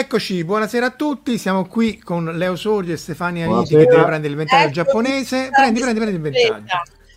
Eccoci, buonasera a tutti, siamo qui con Leo Sordi e Stefania Riti che deve prendere il ventaglio Ecco, giapponese. Prendi, prendi, prendi il ventaglio.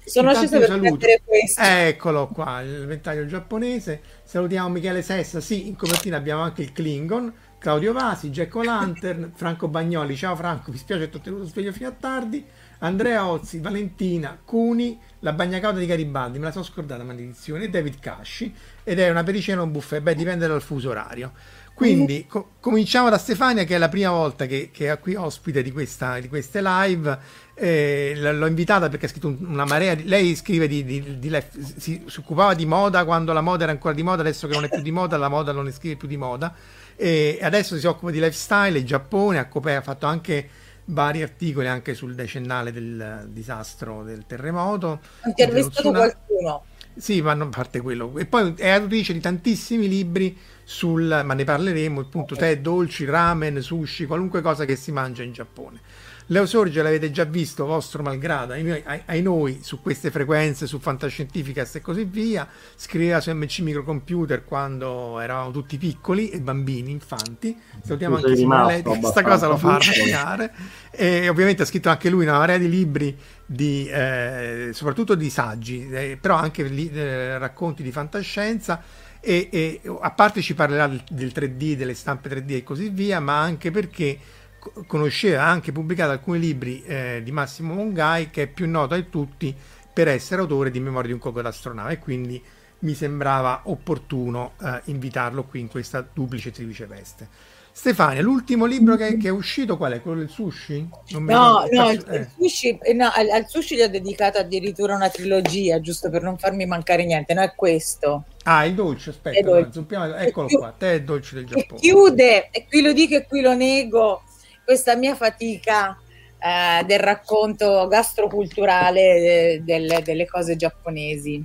Sono Intanto scesa io per saluto. prendere questo. Eccolo qua, il ventaglio giapponese. Salutiamo Michele Sessa, sì, in copertina abbiamo anche il Klingon, Claudio Vasi, Jack O'Lantern, Franco Bagnoli, ciao Franco, mi spiace che ti ho tenuto sveglio fino a tardi, Andrea Ozzi, Valentina, Cuni, la bagnacauda di Garibaldi, me la sono scordata maledizione, e David Casci, ed è una pericena o un buffet, beh dipende dal fuso orario. Quindi co- cominciamo da Stefania che è la prima volta che, che è qui ospite di, questa, di queste live. Eh, l- l'ho invitata perché ha scritto un- una marea di... Lei scrive di, di- di lef- si, si occupava di moda quando la moda era ancora di moda, adesso che non è più di moda, la moda non ne scrive più di moda. E adesso si occupa di lifestyle e Giappone, ha, cope- ha fatto anche vari articoli anche sul decennale del disastro del terremoto. Ho intervistato qualcuno. Sì, ma non parte quello. E poi è autrice di tantissimi libri sul, ma ne parleremo, appunto, tè, dolci, ramen, sushi, qualunque cosa che si mangia in Giappone. Leo Sorge l'avete già visto, vostro malgrado, ai, noi- ai- ai noi, su queste frequenze, su Fantascientificast e così via. Scriveva su MC Microcomputer quando eravamo tutti piccoli e bambini, infanti. Salutiamo anche Simone questa cosa lo fa arrabbiare. E ovviamente ha scritto anche lui una marea di libri, di, eh, soprattutto di saggi, eh, però anche li- eh, racconti di fantascienza. E, e a parte ci parlerà del, del 3D, delle stampe 3D e così via, ma anche perché co- conosceva, ha anche pubblicato alcuni libri eh, di Massimo Mongai, che è più noto a tutti per essere autore di Memoria di un coco d'astronave, e quindi mi sembrava opportuno eh, invitarlo qui in questa duplice triplice veste. Stefania, l'ultimo libro che, che è uscito qual è? Quello del sushi? No, no, il, Eh. il sushi, no, al, al sushi gli ho dedicato addirittura una trilogia, giusto per non farmi mancare niente. No, è questo. Ah, il dolce, aspetta, È dolce. zuppiamo- eccolo Più- qua, te è dolce del E Giappone. chiude, e qui lo dico e qui lo nego, questa mia fatica eh, del racconto gastroculturale eh, del- delle cose giapponesi.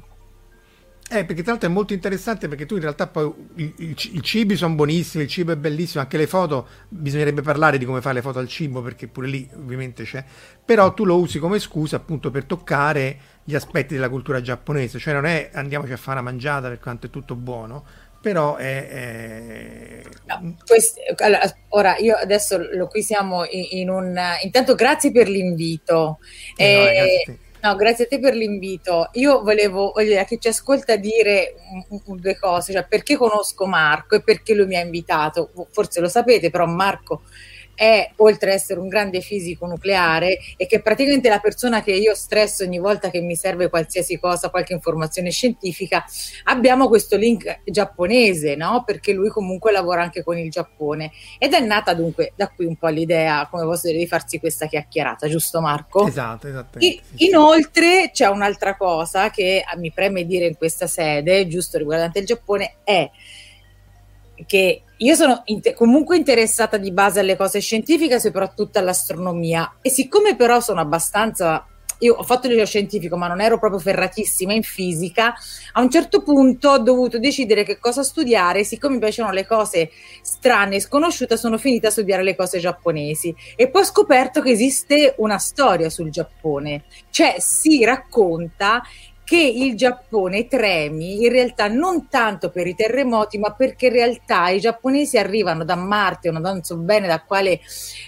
Eh, perché tra l'altro è molto interessante perché tu in realtà poi i, i- i cibi sono buonissimi, il cibo è bellissimo, anche le foto, bisognerebbe parlare di come fare le foto al cibo perché pure lì ovviamente c'è, però tu lo usi come scusa appunto per toccare gli aspetti della cultura giapponese, cioè non è andiamoci a fare una mangiata per quanto è tutto buono, però è... è- No, quest- allora, ora io adesso lo, qui siamo in, in un intanto grazie per l'invito Eh, no, Eh. No, grazie a te per l'invito. Io volevo a chi ci ascolta dire un- un- due cose cioè perché conosco Marco e perché lui mi ha invitato? Forse lo sapete però Marco è oltre ad essere un grande fisico nucleare e che praticamente la persona che io stresso ogni volta che mi serve qualsiasi cosa, qualche informazione scientifica, abbiamo questo link giapponese, no? Perché lui comunque lavora anche con il Giappone ed è nata dunque da qui un po' l'idea, come posso dire, di farsi questa chiacchierata, giusto Marco? Esatto, sì. Inoltre c'è un'altra cosa che mi preme dire in questa sede, giusto riguardante il Giappone, è che io sono inte- comunque interessata di base alle cose scientifiche, soprattutto all'astronomia, e siccome però sono abbastanza io ho fatto il liceo scientifico, ma non ero proprio ferratissima in fisica. A un certo punto ho dovuto decidere che cosa studiare. Siccome mi piacevano le cose strane e sconosciute, sono finita a studiare le cose giapponesi. E poi ho scoperto che esiste una storia sul Giappone, cioè si racconta che il Giappone tremi in realtà non tanto per i terremoti, ma perché in realtà i giapponesi arrivano da Marte, o non so bene da quale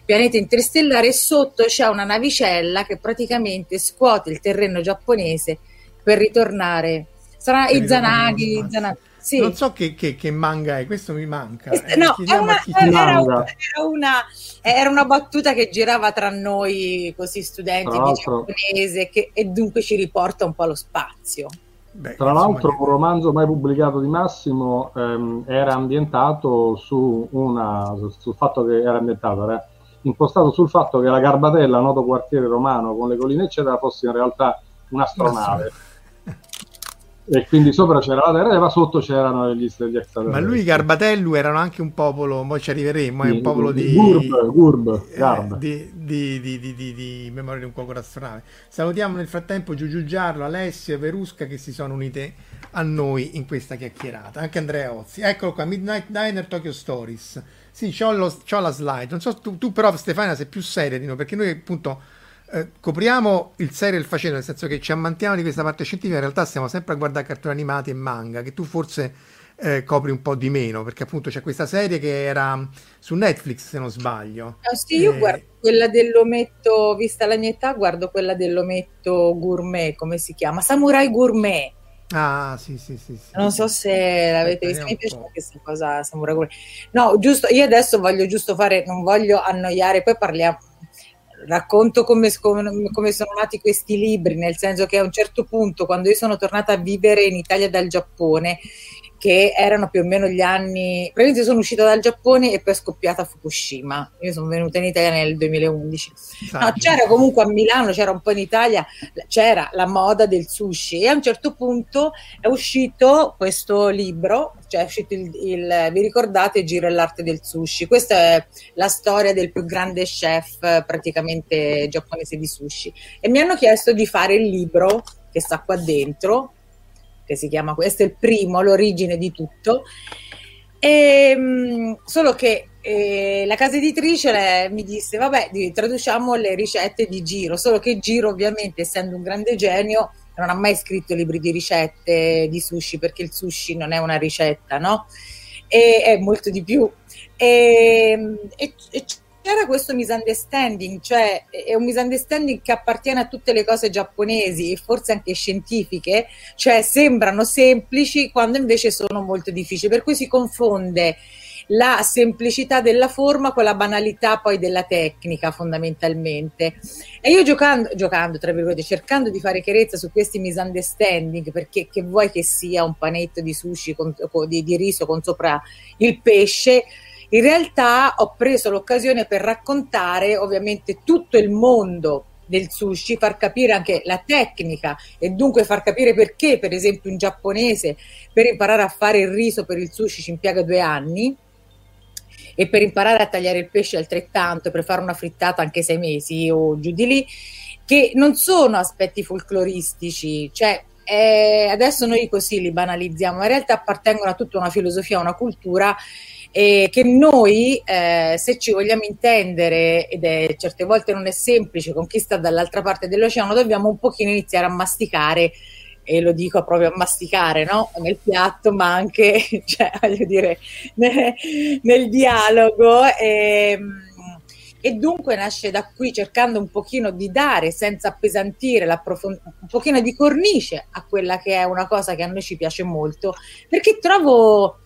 pianeta interstellare, e sotto c'è una navicella che praticamente scuote il terreno giapponese per ritornare. Sarà Izanagi, Izanagi sì. Non so che, che, che, manga è, questo mi manca. Eh, no, era una, era, una, era, una, era, una, battuta che girava tra noi, così studenti di giapponese, che, e dunque ci riporta un po' allo spazio. Beh, Tra l'altro, un romanzo mai pubblicato di Massimo ehm, era ambientato su una, sul fatto che era ambientato, era impostato sul fatto che la Garbatella, noto quartiere romano con le colline eccetera, fosse in realtà un'astronave e quindi sopra c'era la terra e va sotto c'erano gli, gli extraterrestri. Ma lui Garbatellu erano anche un popolo, poi ci arriveremo, è un popolo di... Gurb, Gurb, eh, di, di, di, di, di, di memoria di un cuoco d'astronave. Salutiamo nel frattempo Giugiu Giarlo, Alessio e Verusca che si sono unite a noi in questa chiacchierata, anche Andrea Ozzi. Eccolo qua, Midnight Diner Tokyo Stories. Sì, c'ho, lo, c'ho la slide, non so, tu, tu però Stefania sei più seria di noi, perché noi appunto eh, copriamo il serio e il facendo, nel senso che ci ammantiamo di questa parte scientifica, in realtà stiamo sempre a guardare cartoni animati e manga, che tu forse eh, copri un po' di meno, perché appunto c'è questa serie che era su Netflix, se non sbaglio. Ah, sì, io eh... guardo quella dell'ometto, vista la mia età, guardo quella dell'ometto gourmet, come si chiama? Samurai Gourmet. Ah, sì, sì, sì, sì. Non so se l'avete visto, mi piace questa cosa Samurai Gourmet. No, giusto, io adesso voglio giusto fare, non voglio annoiare, poi parliamo racconto come, come, sono nati questi libri, nel senso che a un certo punto, quando io sono tornata a vivere in Italia dal Giappone, che erano più o meno gli anni. Praticamente sono uscita dal Giappone e poi è scoppiata Fukushima. Io sono venuta in Italia nel 2011. No, c'era comunque a Milano, c'era un po' in Italia, c'era la moda del sushi e a un certo punto è uscito questo libro, cioè è uscito il, il vi ricordate Giro e l'arte del sushi. Questa è la storia del più grande chef praticamente giapponese di sushi e mi hanno chiesto di fare il libro che sta qua dentro che si chiama questo, è il primo, l'origine di tutto. E, ehm, solo che eh, la casa editrice le, mi disse vabbè traduciamo le ricette di Giro solo che Giro ovviamente essendo un grande genio non ha mai scritto libri di ricette di sushi perché il sushi non è una ricetta no? e è molto di più e, e, e c'era questo misunderstanding, cioè è un misunderstanding che appartiene a tutte le cose giapponesi e forse anche scientifiche, cioè sembrano semplici quando invece sono molto difficili, per cui si confonde la semplicità della forma con la banalità poi della tecnica fondamentalmente. E io giocando, giocando tra virgolette, cercando di fare chiarezza su questi misunderstanding, perché che vuoi che sia un panetto di sushi con, di, di riso con sopra il pesce, in realtà ho preso l'occasione per raccontare ovviamente tutto il mondo del sushi, far capire anche la tecnica e dunque far capire perché, per esempio, un giapponese per imparare a fare il riso per il sushi ci impiega due anni e per imparare a tagliare il pesce altrettanto, per fare una frittata anche sei mesi o giù di lì, che non sono aspetti folcloristici, cioè eh, adesso noi così li banalizziamo, in realtà appartengono a tutta una filosofia, a una cultura e che noi, eh, se ci vogliamo intendere, ed è certe volte non è semplice, con chi sta dall'altra parte dell'oceano, dobbiamo un pochino iniziare a masticare e lo dico proprio a masticare no? nel piatto, ma anche cioè, voglio dire, nel, nel dialogo. E, ehm, e, dunque nasce da qui cercando un pochino di dare senza appesantire un pochino di cornice a quella che è una cosa che a noi ci piace molto, perché trovo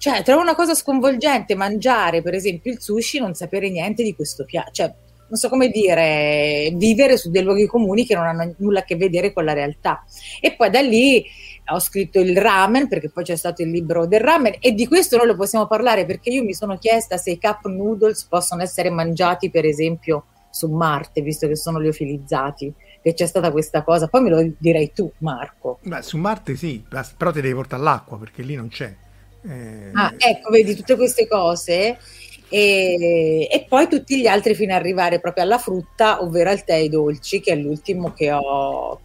cioè, trovo una cosa sconvolgente mangiare, per esempio, il sushi e non sapere niente di questo piatto. Cioè, non so come dire, vivere su dei luoghi comuni che non hanno nulla a che vedere con la realtà. E poi da lì ho scritto il ramen, perché poi c'è stato il libro del ramen, e di questo non lo possiamo parlare perché io mi sono chiesta se i cup noodles possono essere mangiati, per esempio, su Marte, visto che sono liofilizzati che c'è stata questa cosa. Poi me lo direi tu, Marco. Beh, su Marte sì, però ti devi portare l'acqua perché lì non c'è. Eh, ah, ecco, vedi tutte queste cose e, e, poi tutti gli altri fino ad arrivare proprio alla frutta, ovvero al tè e ai dolci, che è l'ultimo che ho,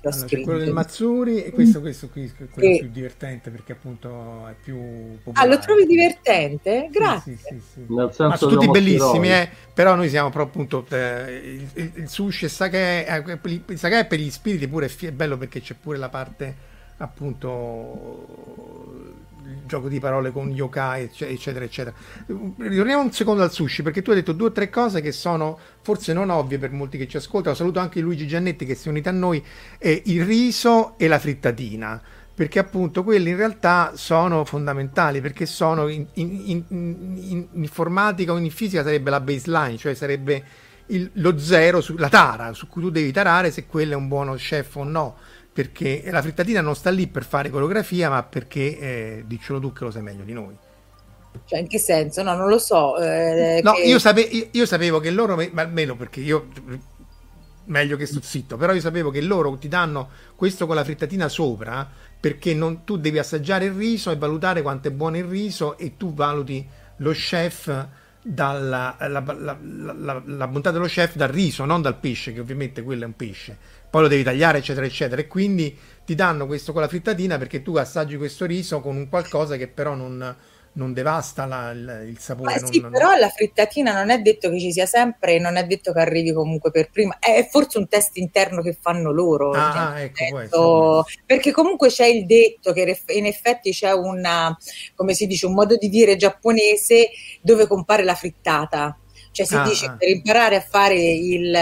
che ho allora, scritto. quello del Mazzuri e questo, questo qui è quello che... più divertente perché appunto è più popolare. Ah, lo trovi divertente? Grazie. Sì, sì, sì, Ma sono tutti bellissimi, eh? però noi siamo proprio appunto eh, il, il, il, sushi e sake, eh, il sake per gli spiriti pure è bello perché c'è pure la parte appunto gioco di parole con yokai, eccetera, eccetera. Ritorniamo un secondo al sushi, perché tu hai detto due o tre cose che sono forse non ovvie per molti che ci ascoltano. Saluto anche Luigi Giannetti che si è unito a noi, eh, il riso e la frittatina. Perché appunto quelli in realtà sono fondamentali, perché sono in, in, in, in informatica o in fisica sarebbe la baseline, cioè sarebbe il, lo zero, su, la tara su cui tu devi tarare se quello è un buono chef o no perché la frittatina non sta lì per fare coreografia, ma perché, eh, diccelo tu che lo sai meglio di noi. Cioè, in che senso? No, non lo so. Eh, no, che... io, sape- io, io, sapevo che loro, ma almeno perché io, meglio che sto zitto, però io sapevo che loro ti danno questo con la frittatina sopra, perché non, tu devi assaggiare il riso e valutare quanto è buono il riso e tu valuti lo chef dalla la, la, la, la, bontà dello chef dal riso, non dal pesce, che ovviamente quello è un pesce poi lo devi tagliare, eccetera, eccetera. E quindi ti danno questo con la frittatina perché tu assaggi questo riso con un qualcosa che però non, non devasta la, il, il, sapore. Ma sì, non, però la frittatina non è detto che ci sia sempre, non è detto che arrivi comunque per prima. È forse un test interno che fanno loro. Ah, cioè, ah ecco, detto, perché comunque c'è il detto che in effetti c'è una, come si dice, un modo di dire giapponese dove compare la frittata. Cioè si ah, dice ah. per imparare a fare il,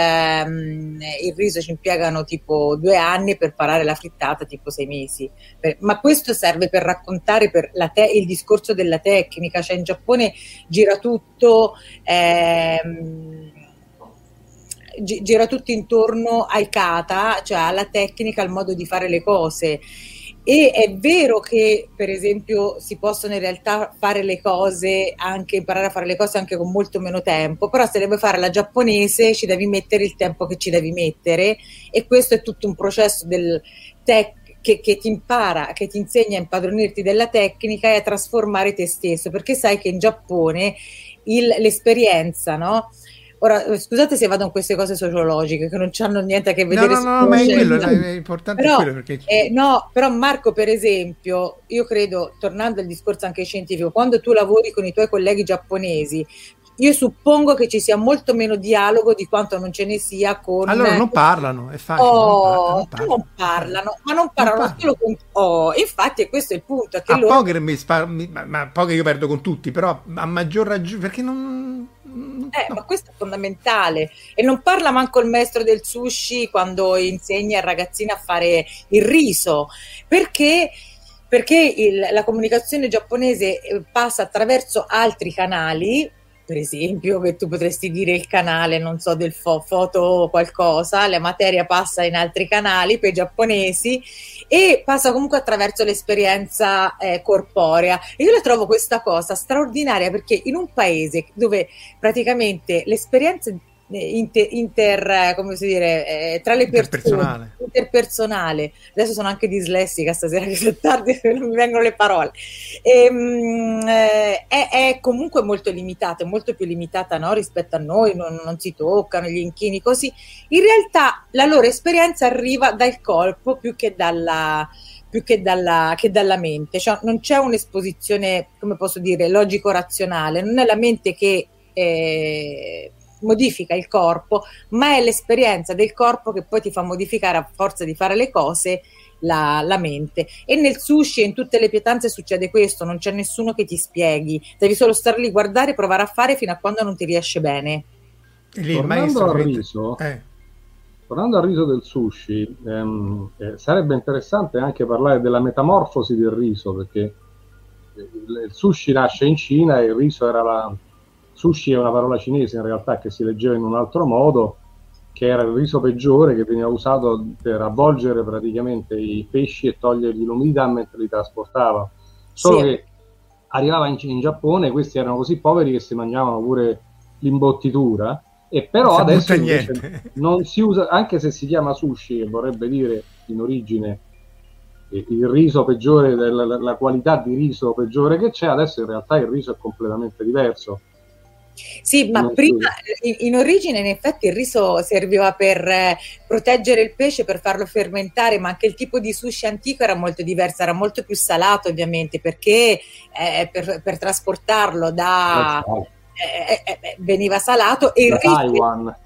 um, il, riso ci impiegano tipo due anni, per imparare la frittata tipo sei mesi. Per, ma questo serve per raccontare per te- il discorso della tecnica, cioè in Giappone gira tutto... Ehm, gira tutto intorno ai kata, cioè alla tecnica, al modo di fare le cose. E è vero che, per esempio, si possono in realtà fare le cose, anche imparare a fare le cose anche con molto meno tempo, però se le vuoi fare alla giapponese ci devi mettere il tempo che ci devi mettere e questo è tutto un processo del tech che, che, ti impara, che ti insegna a impadronirti della tecnica e a trasformare te stesso, perché sai che in Giappone il, l'esperienza, no? Ora, eh, scusate se vado in queste cose sociologiche che non hanno niente a che vedere no, no, no, ma è quello, è importante però, quello perché... eh, no, però Marco, per esempio, io credo, tornando al discorso anche scientifico, quando tu lavori con i tuoi colleghi giapponesi, io suppongo che ci sia molto meno dialogo di quanto non ce ne sia con allora non parlano è facile oh, non, parlano, non, parlano, ma non parlano non solo con oh, infatti questo è il punto che a loro... poker mi spar... ma, ma poker io perdo con tutti però a maggior ragione perché non eh, no. ma questo è fondamentale. E non parla manco il maestro del sushi quando insegna al ragazzino a fare il riso, perché perché il, la comunicazione giapponese eh, passa attraverso altri canali per esempio, che tu potresti dire il canale, non so, del fo- foto qualcosa, la materia passa in altri canali per i giapponesi e passa comunque attraverso l'esperienza eh, corporea. E io la trovo questa cosa straordinaria perché in un paese dove praticamente l'esperienza inter, inter, come si dire, eh, tra le persone interpersonale. Adesso sono anche dislessica stasera che è tardi non mi vengono le parole. E, ehm, eh, è, è, comunque molto limitata, è molto più limitata no? rispetto a noi, non, non, si toccano gli inchini così. In realtà la loro esperienza arriva dal corpo più che dalla più che dalla, che dalla mente, cioè non c'è un'esposizione, come posso dire, logico-razionale, non è la mente che eh, modifica il corpo, ma è l'esperienza del corpo che poi ti fa modificare a forza di fare le cose la, la, mente. E nel sushi e in tutte le pietanze succede questo, non c'è nessuno che ti spieghi, devi solo stare lì, guardare, provare a fare fino a quando non ti riesce bene. Lì, tornando, al riso, eh. tornando al riso del sushi, ehm, eh, sarebbe interessante anche parlare della metamorfosi del riso, perché il, il sushi nasce in Cina e il riso era la, Sushi è una parola cinese in realtà che si leggeva in un altro modo, che era il riso peggiore che veniva usato per avvolgere praticamente i pesci e togliergli l'umidità mentre li trasportava. Solo sì. che arrivava in, in, Giappone, questi erano così poveri che si mangiavano pure l'imbottitura. E però adesso non si usa, anche se si chiama sushi, che vorrebbe dire in origine il riso peggiore, la, la qualità di riso peggiore che c'è, adesso in realtà il riso è completamente diverso Sì, ma prima in, in, origine in effetti il riso serviva per eh, proteggere il pesce, per farlo fermentare, ma anche il tipo di sushi antico era molto diverso, era molto più salato ovviamente perché eh, per, per, trasportarlo da... Eh, eh, eh, veniva salato e da il riso... Taiwan.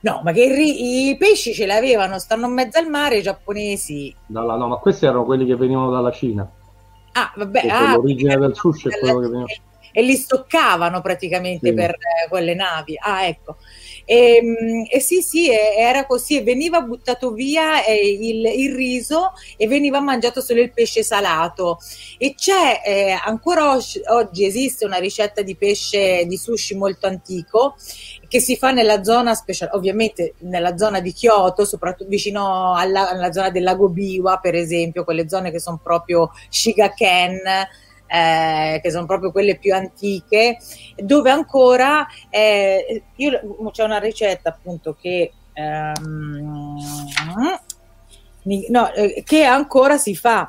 No, ma che i, i, pesci ce l'avevano, stanno in mezzo al mare i giapponesi. Dalla, no, ma questi erano quelli che venivano dalla Cina. Ah, vabbè. Ah, l'origine del sushi è quello che veniva e li stoccavano praticamente sì. per eh, quelle navi. Ah, ecco. E, ehm, e, sì, sì, era così, veniva buttato via eh, il, il, riso e veniva mangiato solo il pesce salato. E c'è eh, ancora oggi, oggi, esiste una ricetta di pesce di sushi molto antico che si fa nella zona speciale, ovviamente nella zona di Kyoto, soprattutto vicino alla, alla zona del lago Biwa, per esempio, quelle zone che sono proprio Shigaken eh, che sono proprio quelle più antiche, dove ancora eh, io, c'è una ricetta appunto che, ehm, no, eh, che ancora si fa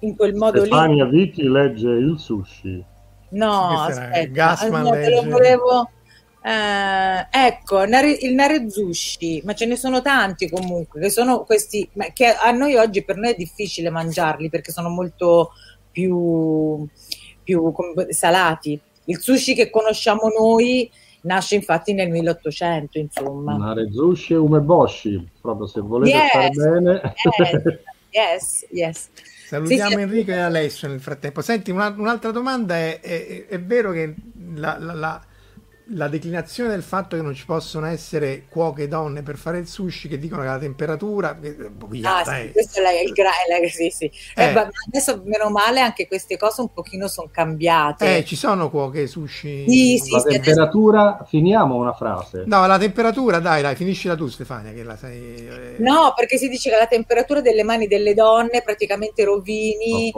in quel modo Stefania lì. Vicky legge il sushi. No, aspetta, no, legge... lo volevo... Eh, ecco, il narezushi, ma ce ne sono tanti comunque, che sono questi, che a noi oggi per noi è difficile mangiarli perché sono molto più, più salati. Il sushi che conosciamo noi nasce infatti nel 1800, insomma. Narezushi e umeboshi, proprio se volete yes, fare bene. Yes, yes. Salutiamo sì, Enrico sì. e Alessio nel frattempo. Senti, una, un'altra domanda è, è, è, vero che la, la, la la declinazione del fatto che non ci possono essere cuoche donne per fare il sushi che dicono che la temperatura ah, sì, questo è il gra- la, sì, sì. Eh. Eh, adesso meno male anche queste cose un pochino sono cambiate. Eh, ci sono cuoche sushi. Sì, sì, la temperatura adesso... finiamo una frase. No la temperatura dai dai finiscila tu Stefania che la sai eh... no perché si dice che la temperatura delle mani delle donne praticamente rovini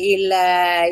il,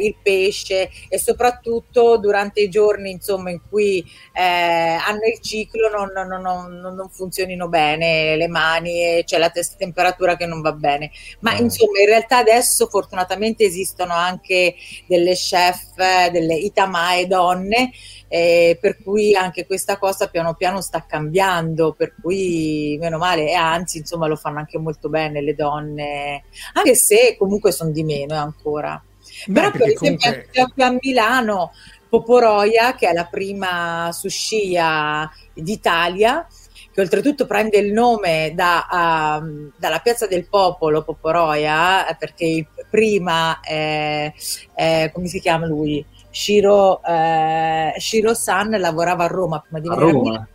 il pesce e soprattutto durante i giorni insomma in cui eh, hanno il ciclo non, non, non, non, funzionino bene le mani e c'è la test- temperatura che non va bene. Ma eh. insomma, in realtà adesso fortunatamente esistono anche delle chef, delle itamae donne. Eh, per cui anche questa cosa piano piano sta cambiando, per cui meno male, e anzi, insomma, lo fanno anche molto bene le donne, anche se comunque sono di meno eh, ancora. Beh, Però, per esempio, comunque... anche a Milano Poporoia, che è la prima sushia d'Italia, che oltretutto prende il nome da, uh, dalla piazza del popolo Poporoia, perché prima, è, è, come si chiama lui? Shiro, eh, Shiro San lavorava a Roma prima di venire a Roma.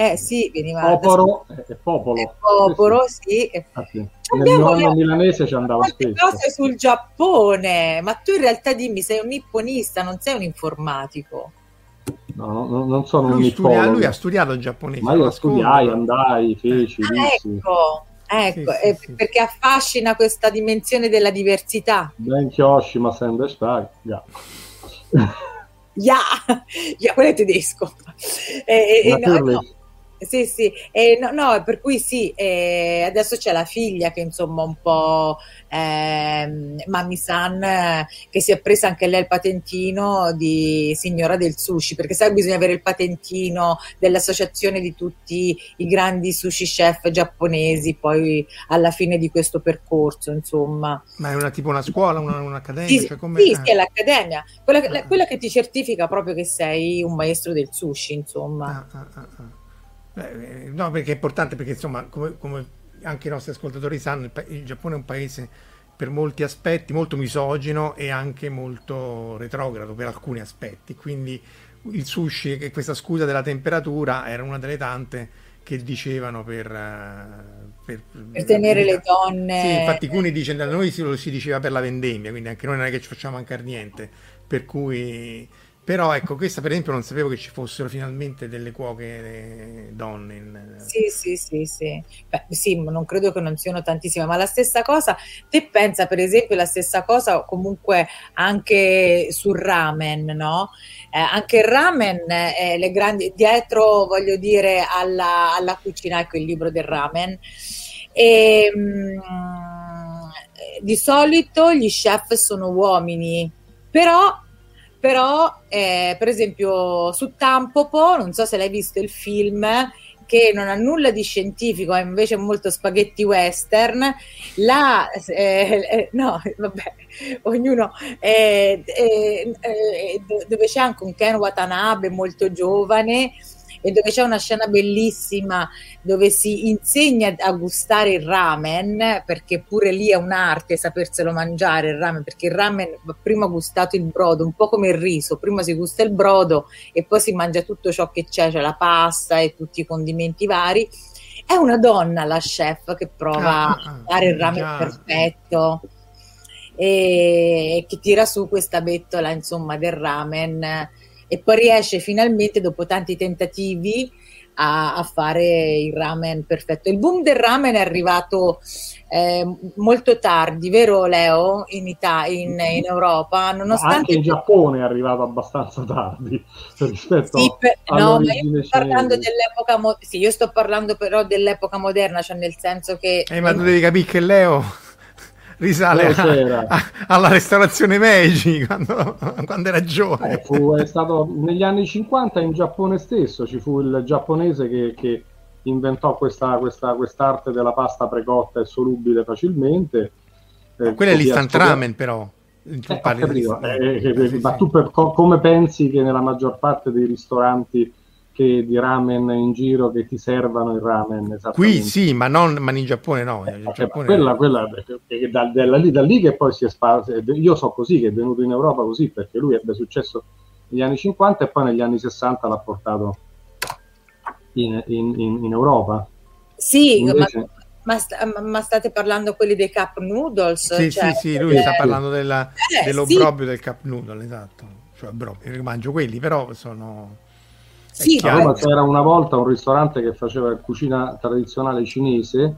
Eh sì, veniva Popolo e Popolo. È popolo, sì. sì. Ah, sì. Nel nonno milanese ci andava spesso. cose sul Giappone, ma tu in realtà dimmi, sei un nipponista, non sei un informatico. No, no non sono lui un studia, Lui ha studiato il giapponese. Ma io studiai, andai, feci, ah, Ecco, ecco sì, sì, perché affascina questa dimensione della diversità. Ben Kyoshi, ma sempre stai. Yeah. yeah. yeah, quello è tedesco. Eh, eh, no, no. Sì, sì, eh, no, no, per cui sì, eh, adesso c'è la figlia che insomma un po' eh, Mami San che si è presa anche lei il patentino di signora del sushi, perché sai bisogna avere il patentino dell'associazione di tutti i grandi sushi chef giapponesi poi alla fine di questo percorso, insomma. Ma è una tipo una scuola, una, un'accademia? Sì, cioè come... sì, sì, è l'accademia, quella, ah. quella, che ti certifica proprio che sei un maestro del sushi, insomma. Ah, ah, ah, ah. No, perché è importante, perché insomma, come, come anche i nostri ascoltatori sanno, il, il, Giappone è un paese per molti aspetti molto misogino e anche molto retrogrado per alcuni aspetti. Quindi il sushi, e questa scusa della temperatura, era una delle tante che dicevano per, eh, per, per tenere per, le donne. Sì, infatti Cuni dice da noi si, lo si diceva per la vendemmia, quindi anche noi non è che ci facciamo mancare niente. Per cui però ecco, questa per esempio non sapevo che ci fossero finalmente delle cuoche eh, donne. In... Sì, sì, sì, sì. Beh, sì, non credo che non siano tantissime, ma la stessa cosa, te pensa per esempio la stessa cosa comunque anche sul ramen, no? Eh, anche il ramen, eh, le grandi, dietro voglio dire alla, alla cucina, ecco il libro del ramen. E, mh, mm, di solito gli chef sono uomini, però però eh, per esempio su Tampopo, non so se l'hai visto il film, che non ha nulla di scientifico, è invece molto spaghetti western, là, eh, eh, no, vabbè, ognuno, eh, eh, eh dove c'è anche un Ken Watanabe molto giovane, e dove c'è una scena bellissima dove si insegna a gustare il ramen, perché pure lì è un'arte saperselo mangiare il ramen, perché il ramen va prima gustato il brodo, un po' come il riso, prima si gusta il brodo e poi si mangia tutto ciò che c'è, cioè la pasta e tutti i condimenti vari. È una donna la chef che prova ah, a fare il ramen già. perfetto e che tira su questa bettola insomma del ramen e poi riesce finalmente dopo tanti tentativi a, a, fare il ramen perfetto. Il boom del ramen è arrivato eh, molto tardi, vero Leo, in, Italia, in, in Europa? Nonostante... Anche in Giappone è arrivato abbastanza tardi rispetto sì, per, no, ma io sto parlando dell'epoca mo- sì, io sto parlando però dell'epoca moderna, cioè nel senso che... Eh, ma tu devi capire che Leo risale a, a, alla restaurazione Meiji quando, quando era giovane. Eh, fu, stato, negli anni 50 in Giappone stesso ci fu il giapponese che, che inventò questa, questa quest'arte della pasta precotta e solubile facilmente. Eh, Quello è l'instant ramen però. Eh, capito, eh, eh, ma tu per, co- come pensi che nella maggior parte dei ristoranti che di ramen in giro che ti servano il ramen. Qui sì, ma, non, ma in Giappone no. In eh, Giappone quella, quella che da, da, lì, da, lì, che poi si è sparso. Io so così, che è venuto in Europa così perché lui ebbe successo negli anni 50 e poi negli anni 60 l'ha portato in, in, in, in Europa. Sì, Invece... ma ma, st- ma, state parlando quelli dei cup noodles? Sì, cioè, sì, sì, lui eh, sta parlando della, eh, dell'obrobio sì. del cup noodle, esatto. Cioè, bro, io mangio quelli, però sono sì, a Roma c'era una volta un ristorante che faceva cucina tradizionale cinese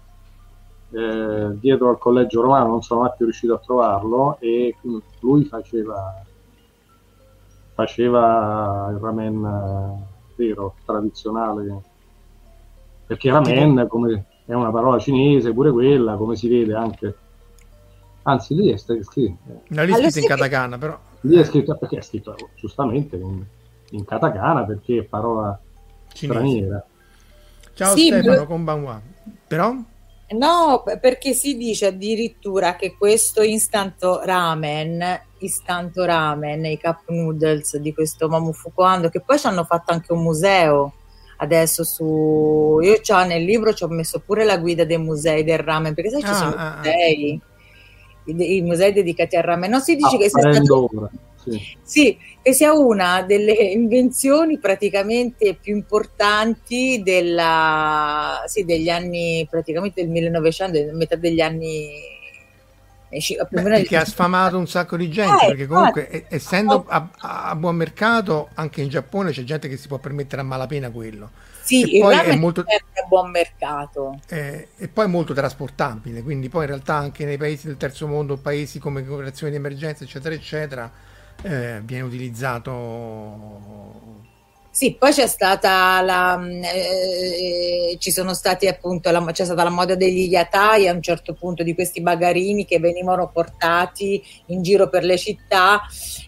eh, dietro al collegio romano, non sono mai più riuscito a trovarlo e lui faceva faceva il ramen eh, vero, tradizionale. Perché ramen come, è una parola cinese pure quella come si vede anche. Anzi lì è scritto no, lì è scritto in katakana però. Lì è scritto perché è scritto giustamente in katakana perché è parola Cinese. straniera. Ciao sì, Stefano, con Banwa. Però? No, perché si dice addirittura che questo instant ramen, instant ramen, i cup noodles di questo Mamu Fukuando, che poi ci hanno fatto anche un museo adesso su... Io c'ho nel libro ci ho messo pure la guida dei musei del ramen, perché sai ci ah, sono ah, ah. musei, ah. I, i, musei dedicati al ramen. No, si dice ah, che sia stato... Ora sì. sì, che sia una delle invenzioni praticamente più importanti della, sì, degli anni, praticamente del 1900, metà degli anni Beh, che ha sfamato un sacco di gente eh, perché comunque eh, essendo a, a, buon mercato anche in Giappone c'è gente che si può permettere a malapena quello. Sì, e poi è molto a buon mercato. Eh, e poi è molto trasportabile quindi poi in realtà anche nei paesi del terzo mondo paesi come cooperazione di emergenza eccetera eccetera eh, viene utilizzato sì, poi c'è stata la, mm, eh, ci sono stati appunto, la, c'è stata la moda degli yatai a un certo punto di questi bagarini che venivano portati in giro per le città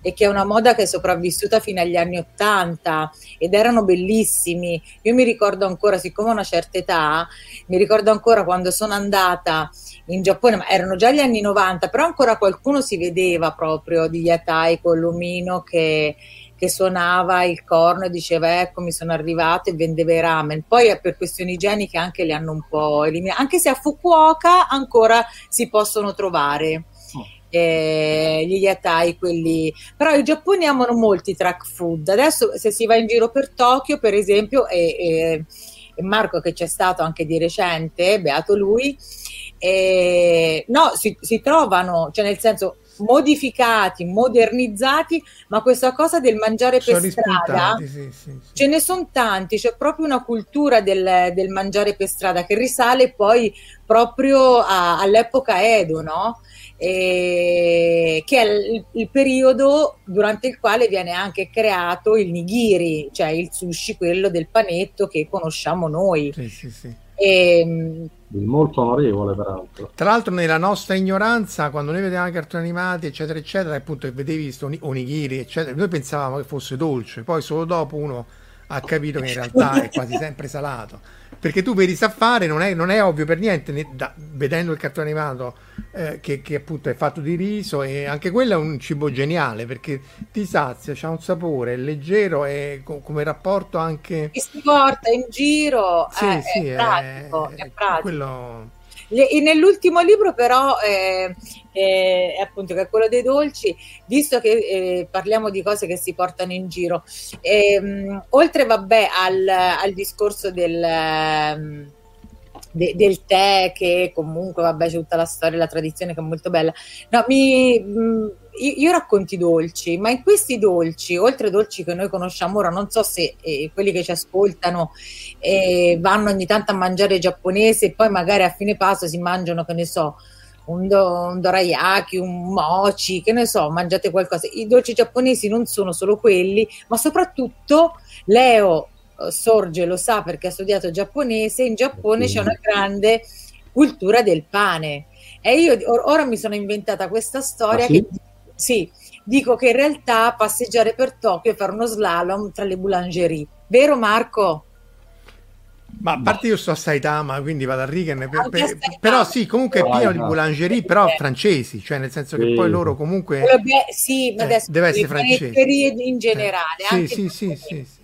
e che è una moda che è sopravvissuta fino agli anni Ottanta ed erano bellissimi. Io mi ricordo ancora, siccome ho una certa età, mi ricordo ancora quando sono andata in Giappone, ma erano già gli anni 90, però ancora qualcuno si vedeva proprio di yatai con l'omino che che suonava il corno e diceva ecco mi sono arrivato e vendeva i ramen. Poi per questioni igieniche anche li hanno un po' eliminati, anche se a Fukuoka ancora si possono trovare. Oh. Eh, gli yatai, quelli però i giapponesi amano molti track food. Adesso, se si va in giro per Tokyo, per esempio, e, e, e Marco, che c'è stato anche di recente, beato lui, eh, no, si, si, trovano, cioè nel senso modificati, modernizzati, ma questa cosa del mangiare sono per strada sì, sì, sì. ce ne sono tanti, c'è proprio una cultura del, del mangiare per strada che risale poi proprio a, all'epoca Edo, no? E, che è il, il, periodo durante il quale viene anche creato il nigiri, cioè il sushi, quello del panetto che conosciamo noi. E, molto onorevole peraltro. Tra l'altro nella nostra ignoranza, quando noi vedevamo i cartoni animati, eccetera, eccetera, appunto vedevi onigiri, eccetera, noi pensavamo che fosse dolce, poi solo dopo uno ha capito che in realtà è quasi sempre salato. Perché tu vedi sa fare, non è, non è ovvio per niente, né, da, vedendo il cartone animato eh, che, che, appunto è fatto di riso e anche quello è un cibo geniale perché ti sazia, ha un sapore, è leggero e co- come rapporto anche... Che si porta in giro, sì, eh, sì, è, pratico, è, è pratico. Quello Nell'ultimo libro, però, eh, eh, appunto, che è quello dei dolci, visto che eh, parliamo di cose che si portano in giro, ehm, oltre vabbè al, al discorso del. Um, de, del tè che comunque vabbè c'è tutta la storia la tradizione che è molto bella no mi mm, io, io, racconti dolci ma in questi dolci oltre ai dolci che noi conosciamo ora non so se eh, quelli che ci ascoltano eh, vanno ogni tanto a mangiare giapponese e poi magari a fine passo si mangiano che ne so un, do, un dorayaki, un mochi, che ne so, mangiate qualcosa. I dolci giapponesi non sono solo quelli, ma soprattutto Leo sorge, lo sa perché ha studiato giapponese, in Giappone c'è una grande cultura del pane. E io or- ora mi sono inventata questa storia ah, sì? che sì, dico che in realtà passeggiare per Tokyo e fare uno slalom tra le boulangerie. Vero Marco? Ma a parte io sto a Saitama, quindi vado a Rigen, per, per, però sì, comunque è pieno di boulangerie, però francesi, cioè nel senso che poi loro comunque... Beh, sì, ma eh, adesso deve essere francese. in generale. Eh, sì, sì, sì, sì, sì.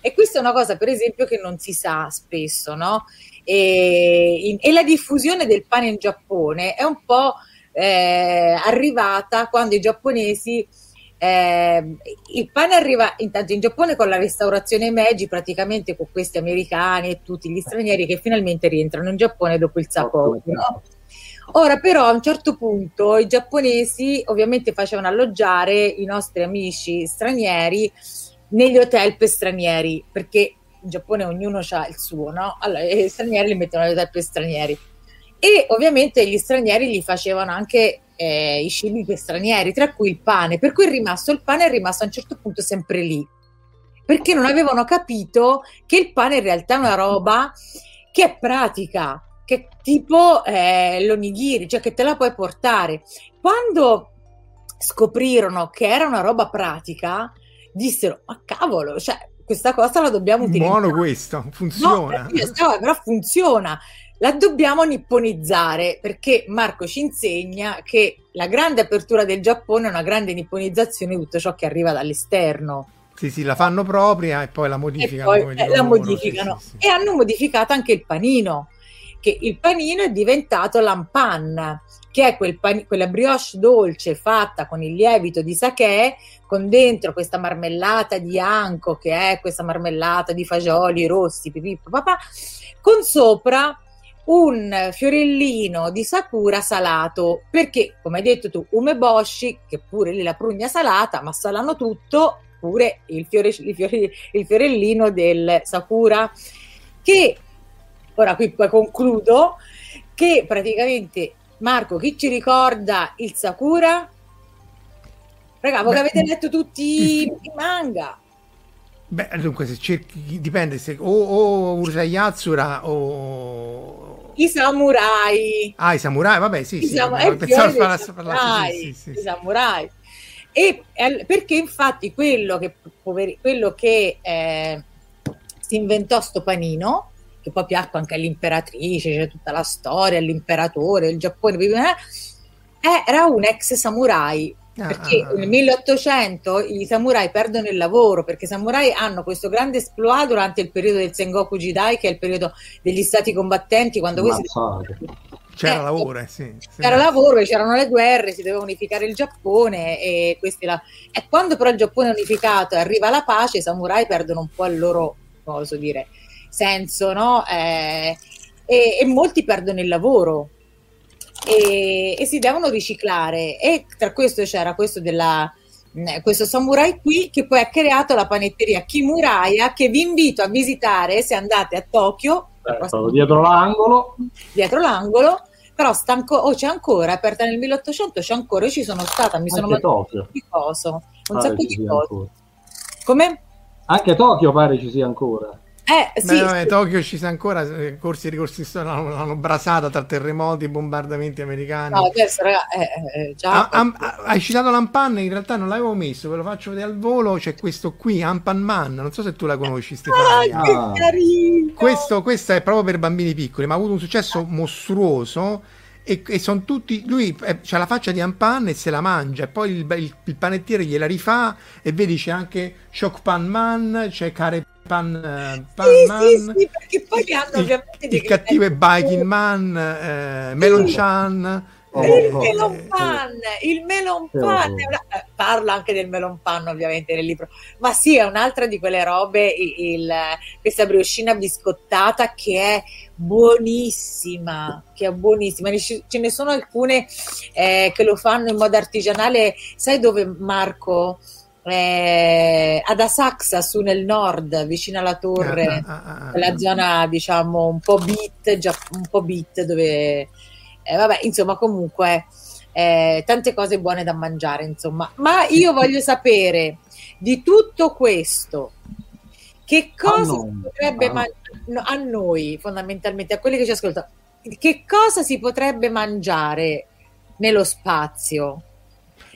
E questa è una cosa, per esempio, che non si sa spesso, no? E, in, e la diffusione del pane in Giappone è un po' eh, arrivata quando i giapponesi eh, il pane arriva intanto in Giappone con la restaurazione Meiji, praticamente con questi americani e tutti gli stranieri che finalmente rientrano in Giappone dopo il Sapporo. No? Ora però a un certo punto i giapponesi ovviamente facevano alloggiare i nostri amici stranieri negli hotel per stranieri, perché in Giappone ognuno ha il suo, no? Allora, gli stranieri li mettono negli hotel per stranieri. E ovviamente gli stranieri gli facevano anche eh, i cibi per stranieri, tra cui il pane. Per cui è rimasto il pane è rimasto a un certo punto sempre lì. Perché non avevano capito che il pane in realtà è una roba che è pratica, che è tipo eh, l'onigiri, cioè che te la puoi portare. Quando scoprirono che era una roba pratica, dissero, ma cavolo, cioè, questa cosa la dobbiamo utilizzare. Buono questo, funziona. No, però funziona. La dobbiamo nipponizzare perché Marco ci insegna che la grande apertura del Giappone è una grande nipponizzazione di tutto ciò che arriva dall'esterno. Sì, sì, la fanno propria e poi la modificano. E poi eh, la modificano. Sì, sì, sì. E hanno modificato anche il panino, che il panino è diventato l'ampan, che è quel pan- quella brioche dolce fatta con il lievito di sake, con dentro questa marmellata di anco, che è questa marmellata di fagioli rossi, pipì, papà, con sopra un fiorellino di sakura salato, perché come hai detto tu, umeboshi, che pure lì la prugna salata, ma salano tutto, pure il, fiore, il, fiore, il fiorellino del sakura, che ora qui poi concludo, che praticamente Marco, chi ci ricorda il Sakura? Raga, voi avete letto tutti i manga. Beh, dunque, se cerchi, dipende se o, o Urusei o... I samurai. Ah, i samurai, vabbè, sì, I sì. Sam- pensavo parlasse, parlasse, sì, sì, sì, I samurai. E, perché infatti quello che, quello che eh, si inventò sto panino che poi piacque anche all'imperatrice, c'è tutta la storia, l'imperatore, il Giappone, eh, era un ex samurai. Ah, perché ah, nel 1800 i samurai perdono il lavoro perché i samurai hanno questo grande esploit durante il periodo del Sengoku Jidai che è il periodo degli stati combattenti quando questi c'era eh, lavoro, eh, sì, c'era sì. lavoro, c'erano le guerre, si doveva unificare il Giappone e, la... e quando però il Giappone è unificato e arriva la pace, i samurai perdono un po' il loro, posso dire, senso, no? Eh, e, e, molti perdono il lavoro. E, e, si devono riciclare. E tra questo c'era questo della mm, questo samurai qui che poi ha creato la panetteria Kimuraya che vi invito a visitare se andate a Tokyo. Eh, dietro l'angolo. Dietro l'angolo. Però sta anco- oh, c'è ancora, aperta nel 1800 c'è ancora, io ci sono stata mi sono mangiata di coso un ah, sacco di cose. come? anche Tokyo pare ci sia ancora Eh, sì, Beh, vabbè, sì. Tokyo ci sta ancora, eh, corsi e ricorsi l'hanno, l'hanno brasata tra terremoti e bombardamenti americani. No, adesso, raga, eh, eh, già... Ah, am- ah, hai citato l'Ampan, in realtà non l'avevo messo, ve lo faccio vedere al volo, c'è questo qui, Ampan Man, non so se tu la conosci Ah, Stefania. che Ah. carino! Questo, questo è proprio per bambini piccoli, ma ha avuto un successo mostruoso e, e sono tutti, lui ha la faccia di Ampan e se la mangia e poi il, il- il panettiere gliela rifà e vedi c'è anche Shock Pan Man, c'è Care Pan, eh, Pan Sì, Man. sì, sì, perché poi hanno il, ovviamente dei il cattivo è. Biking Man, eh, Melon Chan. Oh, il oh, melon eh, pan, il melon Che pan, una- eh, parla anche del melon pan ovviamente nel libro, ma sì è un'altra di quelle robe, i- il- questa brioscina biscottata che è buonissima, che è buonissima, ce ne sono alcune eh, che lo fanno in modo artigianale, sai dove Marco? Eh, ad Asaxa su nel nord, vicino alla torre Ah, ah, ah, quella zona diciamo un po' beat, già, un po' beat dove eh, vabbè, insomma, comunque eh, tante cose buone da mangiare, insomma. Ma io voglio sapere di tutto questo che cosa si potrebbe mangiare a noi, fondamentalmente, a quelli che ci ascoltano, che cosa si potrebbe mangiare nello spazio?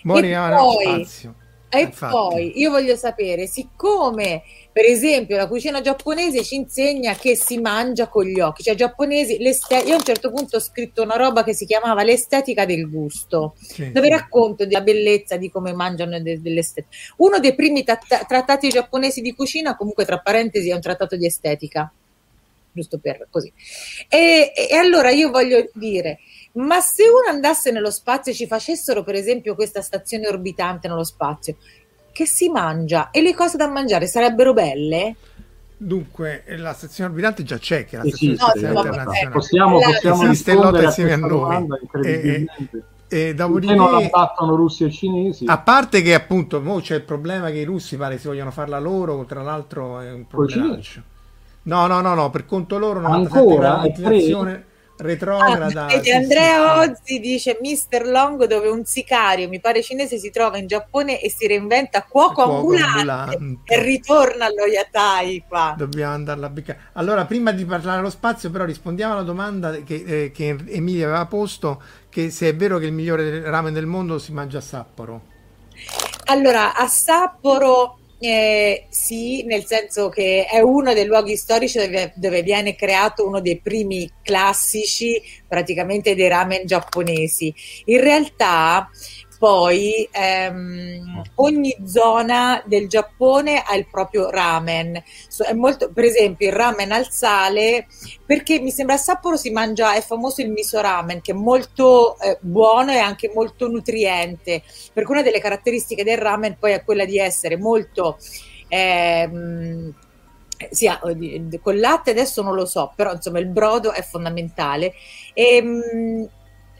Mori no, poi- spazio. E Infatti. poi io voglio sapere, siccome per esempio la cucina giapponese ci insegna che si mangia con gli occhi, cioè giapponesi, io a un certo punto ho scritto una roba che si chiamava l'estetica del gusto, Sì. dove racconto della bellezza di come mangiano de- dell'estetica. Uno dei primi tratta- trattati giapponesi di cucina, comunque tra parentesi, è un trattato di estetica, giusto per così. E, e allora io voglio dire, ma se uno andasse nello spazio e ci facessero per esempio questa stazione orbitante nello spazio, che si mangia e le cose da mangiare sarebbero belle? Dunque, la stazione orbitante già c'è, che è la Esiste, stazione No, spaziale vabbè, internazionale. Possiamo, possiamo Esiste rispondere lotta a insieme a noi. domanda incredibilmente. E Perché non la dopodiché, battono russi e cinesi? a parte che appunto mo c'è il problema che i russi pare si vogliono farla loro, tra l'altro è un Coi problemaccio. No, no, no, no, per conto loro Ancora? 97 legislazione retrograda. Ah, Andrea. Ozzi dice Mister Long dove un sicario, mi pare cinese, si trova in Giappone e si reinventa cuoco, Cuoco ambulante, ambulante. e ritorna allo Yatai qua. Dobbiamo andarla a beccare. Allora, prima di parlare dello spazio, però rispondiamo alla domanda che, eh, che Emilia aveva posto, che se è vero che il migliore ramen del mondo si mangia a Sapporo. Allora, a Sapporo eh, sì, nel senso che è uno dei luoghi storici dove, dove viene creato uno dei primi classici praticamente dei ramen giapponesi. In realtà poi ehm, ogni zona del Giappone ha il proprio ramen. So- è molto, per esempio il ramen al sale, perché mi sembra a Sapporo si mangia, è famoso il miso ramen, che è molto eh, buono e anche molto nutriente. Perché una delle caratteristiche del ramen poi è quella di essere molto ehm, sì, ah, con latte adesso non lo so, però insomma il brodo è fondamentale. Ehm,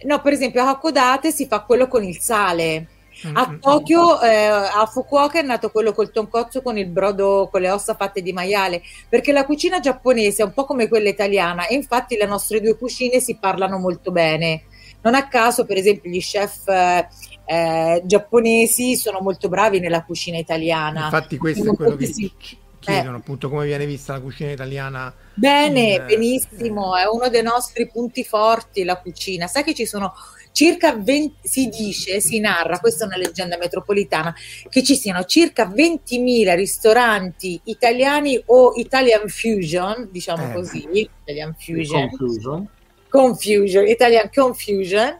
no, per esempio a Hakodate si fa quello con il sale. A Mm, mm, Tokyo, eh, a Fukuoka è nato quello col tonkotsu con il brodo, con le ossa fatte di maiale, perché la cucina giapponese è un po' come quella italiana e infatti le nostre due cucine si parlano molto bene. Non a caso, per esempio, gli chef eh, eh, giapponesi sono molto bravi nella cucina italiana. Infatti, questo è quello che tutti- ci chiedono, appunto, come viene vista la cucina italiana. Bene, Eh, benissimo, è uno dei nostri punti forti la cucina. Sai che ci sono circa 20, si dice, si narra, questa è una leggenda metropolitana, che ci siano circa 20.000 ristoranti italiani o Italian fusion, diciamo Eh. così, Italian fusion, Confusion. confusion, Italian confusion.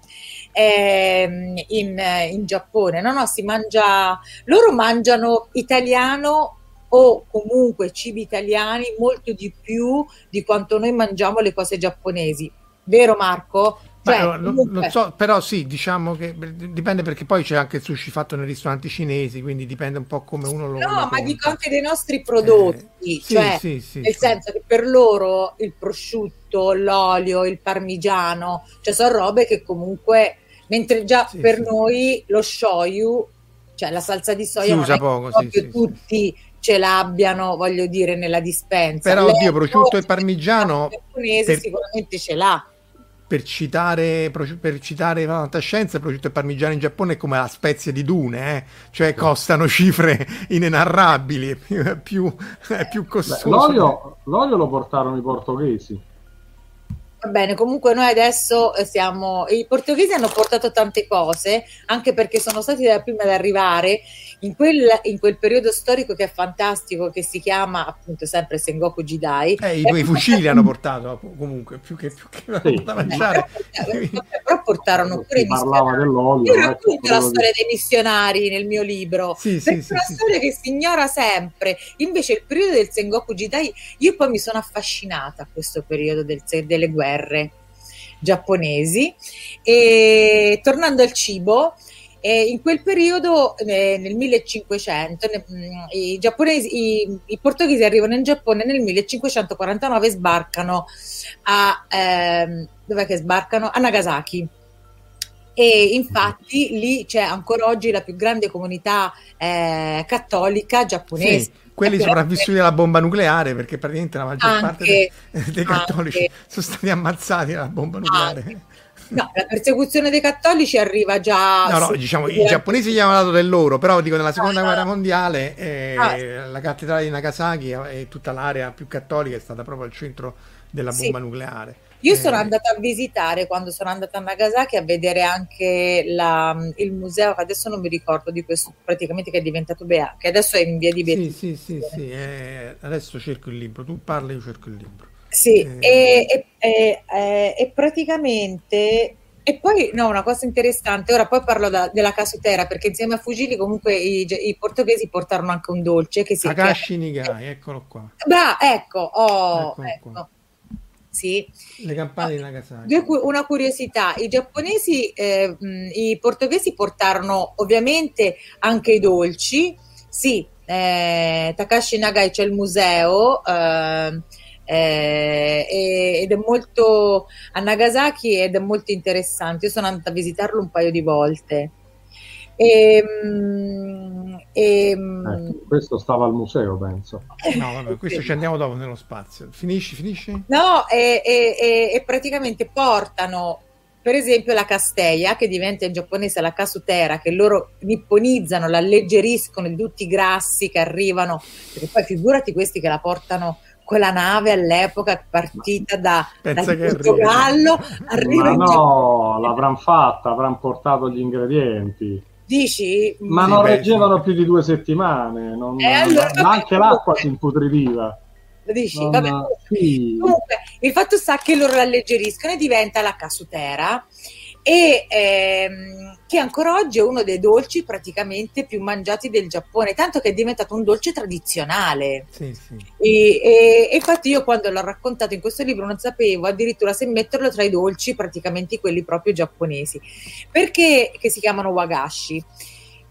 ehm, in, in Giappone, no, no, si mangia, loro mangiano italiano o comunque cibi italiani molto di più di quanto noi mangiamo le cose giapponesi. Vero Marco? Beh, Cioè, no, non- comunque- non so, però sì, diciamo che dipende perché poi c'è anche il sushi fatto nei ristoranti cinesi, quindi dipende un po' come uno lo No, lo ma conta. dico anche dei nostri prodotti, Eh, cioè sì, sì, nel sì. senso che per loro il prosciutto, l'olio, il parmigiano, cioè sono robe che comunque, mentre già per noi lo shoyu, cioè la salsa di soia, Si usa poco, tutti ce l'abbiano, voglio dire, nella dispensa. Però, oddio, L'ego, prosciutto e parmigiano, il giapponese per- sicuramente ce l'ha. per citare, per citare la fantascienza, il prosciutto e parmigiano in Giappone è come la spezia di dune, eh? cioè costano cifre inenarrabili, è più, è più, è più costoso. Beh, l'olio, l'olio lo portarono i portoghesi. Va bene, comunque noi adesso eh, siamo... I portoghesi hanno portato tante cose, anche perché sono stati da prima ad arrivare in quel, in quel periodo storico che è fantastico, che si chiama appunto sempre Sengoku Jidai. Eh, I due fucili hanno portato comunque, più che, più che sì. da mangiare. Eh, però portarono pure i parlava dell'olio. Io racconto la storia dei missionari nel mio libro, sì, sì, sì, è una sì, storia che si ignora sempre. Invece il periodo del Sengoku Jidai, io poi mi sono affascinata a questo periodo del, delle guerre guerre giapponesi. E tornando al cibo, eh, in quel periodo, eh, nel 1500, ne, mm, i, i, i, portoghesi arrivano in Giappone nel 1549 e sbarcano a, che sbarcano? a Nagasaki. E infatti lì c'è ancora oggi la più grande comunità eh, cattolica giapponese. Sì quelli sopravvissuti alla bomba nucleare, perché praticamente la maggior anche, parte dei, dei cattolici anche, sono stati ammazzati dalla bomba nucleare. Anche. No, la persecuzione dei cattolici arriva già. No, no, diciamo i giapponesi gli hanno dato del loro, però dico nella seconda no, guerra mondiale eh, ah, la cattedrale di Nagasaki e tutta l'area più cattolica è stata proprio al centro della bomba sì. nucleare. Io sono andata a visitare quando sono andata a Nagasaki a vedere anche la, il museo, adesso non mi ricordo di questo, praticamente che è diventato Bea, che adesso è in via di Beatrice. Sì, sì, sì, sì eh, adesso cerco il libro, tu parli, io cerco il libro. Sì, eh. e, e, e, e, praticamente e poi no, una cosa interessante, ora poi parlo da, della casutera perché insieme a Fugili comunque i, i, portoghesi portarono anche un dolce che si chiama... Nigai, eccolo qua. Bra, ecco, oh, ecco. Sì. Le campane di Nagasaki. Una curiosità, i giapponesi, eh, i portoghesi portarono ovviamente anche i dolci, sì, eh, Takashi Nagai c'è il museo eh, eh, ed è molto a Nagasaki ed è molto interessante, io sono andata a visitarlo un paio di volte. E, ehm, e, ehm, eh, questo stava al museo, penso. No, vabbè, questo ci andiamo dopo nello spazio. Finisci, finisci? No, e, e, e praticamente portano per esempio la casteia che diventa in giapponese la casutera che loro nipponizzano, la alleggeriscono di tutti i grassi che arrivano perché poi figurati questi che la portano con la nave all'epoca partita da, dal Portogallo arriva Ma no, l'avranno fatta, avranno portato gli ingredienti Dici? Ma non reggevano più di due settimane, non, eh, allora, non, anche l'acqua si imputriva. Dici? Non, vabbè, sì. Comunque, il fatto sta che loro l'alleggeriscono e diventa la casutera e ehm, che ancora oggi è uno dei dolci praticamente più mangiati del Giappone, tanto che è diventato un dolce tradizionale. Sì, sì. E, e, e, infatti io quando l'ho raccontato in questo libro non sapevo addirittura se metterlo tra i dolci, praticamente quelli proprio giapponesi, perché che si chiamano wagashi,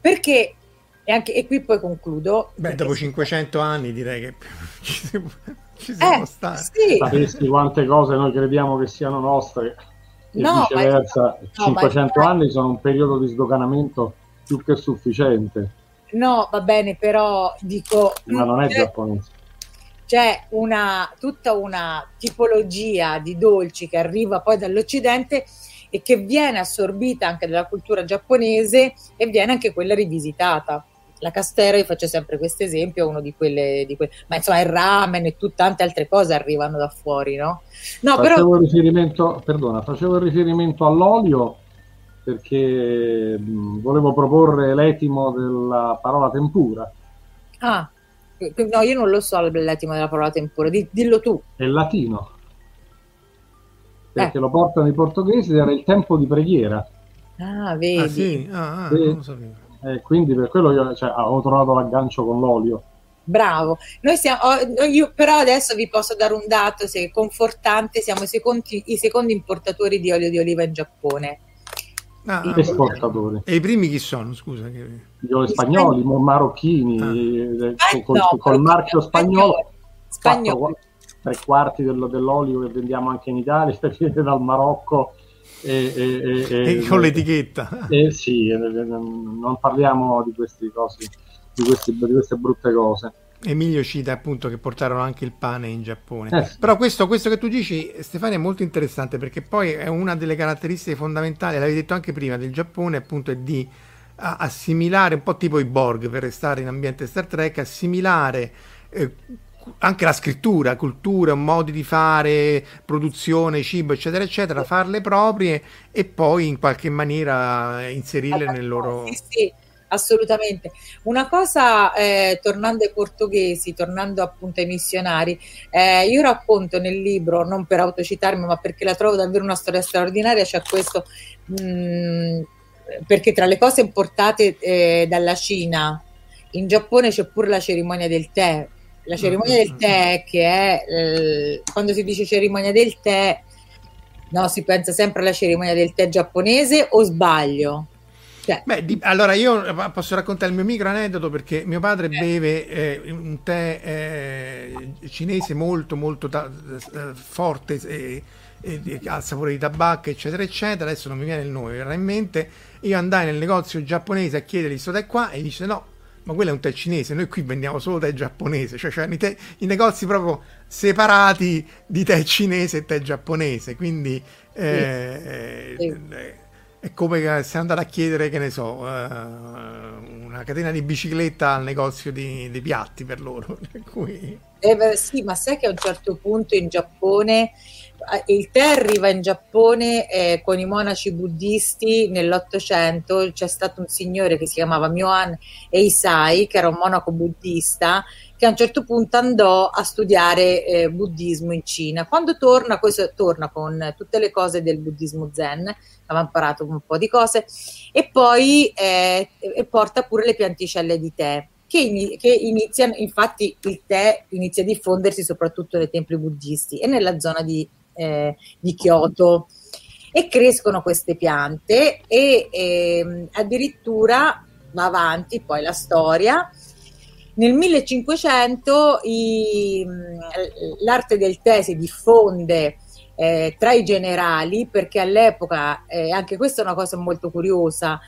perché e, anche, e qui poi concludo. Beh, dopo 500 anni direi che ci siamo, ci eh, stati. Sì. Sapessi quante cose noi crediamo che siano nostre e no, viceversa, no, 500 anni sono un periodo di sdoganamento più che sufficiente. No, va bene, però dico... Ma non è c'è, giapponese. C'è una, tutta una tipologia di dolci che arriva poi dall'Occidente e che viene assorbita anche dalla cultura giapponese e viene anche quella rivisitata la castera, io faccio sempre questo esempio, uno di quelle, di que- ma insomma il ramen e tut- tante altre cose arrivano da fuori, no? no facevo, però... riferimento, perdona, facevo riferimento all'olio perché mh, volevo proporre l'etimo della parola tempura. Ah, no, io non lo so l'etimo della parola tempura, dillo tu. È latino. Perché eh. lo portano i portoghesi, era il tempo di preghiera. Ah, vedi. Ah, sì? Ah, ah, non lo sapevo e quindi per quello io cioè, ho trovato l'aggancio con l'olio. Bravo, noi siamo, io però adesso vi posso dare un dato se confortante, siamo i secondi, i secondi importatori di olio di oliva in Giappone. Ah, I, esportatori. E i primi chi sono? Scusa. Che... Gli spagnoli, i marocchini, ah. eh, col, no, col marchio spagnolo. spagnolo. Tre quarti dello, dell'olio che vendiamo anche in Italia viene dal Marocco e, e, e, con l'etichetta. Eh, sì, non parliamo di queste cose, di, questi, di queste brutte cose. Emilio cita appunto che portarono anche il pane in Giappone. Eh. Però questo, questo, che tu dici, Stefania, è molto interessante perché poi è una delle caratteristiche fondamentali, l'avevi detto anche prima, del Giappone, appunto, è di assimilare, un po' tipo i Borg per restare in ambiente Star Trek, assimilare eh, anche la scrittura, cultura, modi di fare, produzione, cibo, eccetera, eccetera, farle proprie e poi in qualche maniera inserirle nel loro... Sì, sì assolutamente. Una cosa, eh, tornando ai portoghesi, tornando appunto ai missionari, eh, io racconto nel libro, non per autocitarmi, ma perché la trovo davvero una storia straordinaria, c'è questo, mh, mm, perché tra le cose importate eh, dalla Cina, in Giappone c'è pure la cerimonia del tè. La cerimonia del tè, che è eh, quando si dice cerimonia del tè, no, si pensa sempre alla cerimonia del tè giapponese o sbaglio? Cioè, Beh, di, allora io eh, posso raccontare il mio micro aneddoto perché mio padre eh. beve eh, un tè eh, cinese molto molto ta- eh, forte e al sapore di tabacco eccetera eccetera adesso non mi viene il nome verrà in mente io andai nel negozio giapponese a chiedergli questo tè qua e dice no ma quello è un tè cinese noi qui vendiamo solo tè giapponese cioè, cioè i, i, negozi proprio separati di tè cinese e tè giapponese quindi eh, sì. Sì è come se andare a chiedere, che ne so, uh, una catena di bicicletta al negozio di, di piatti per loro. cui... eh, sì, ma sai che a un certo punto in Giappone eh, il tè arriva in Giappone eh, con i monaci buddisti nell'Ottocento. C'è stato un signore che si chiamava Myoan Eisai, che era un monaco buddista, che a un certo punto andò a studiare eh, buddismo in Cina. Quando torna, questo torna con tutte le cose del buddismo zen, aveva imparato un po' di cose, e poi eh, e porta pure le pianticelle di tè. Che iniziano, infatti, il tè inizia a diffondersi soprattutto nei templi buddisti e nella zona di, eh, di Kyoto. E crescono queste piante, e eh, addirittura va avanti poi la storia nel 1500 i, l'arte del tè si diffonde eh, tra i generali perché all'epoca, eh, anche questa è una cosa molto curiosa,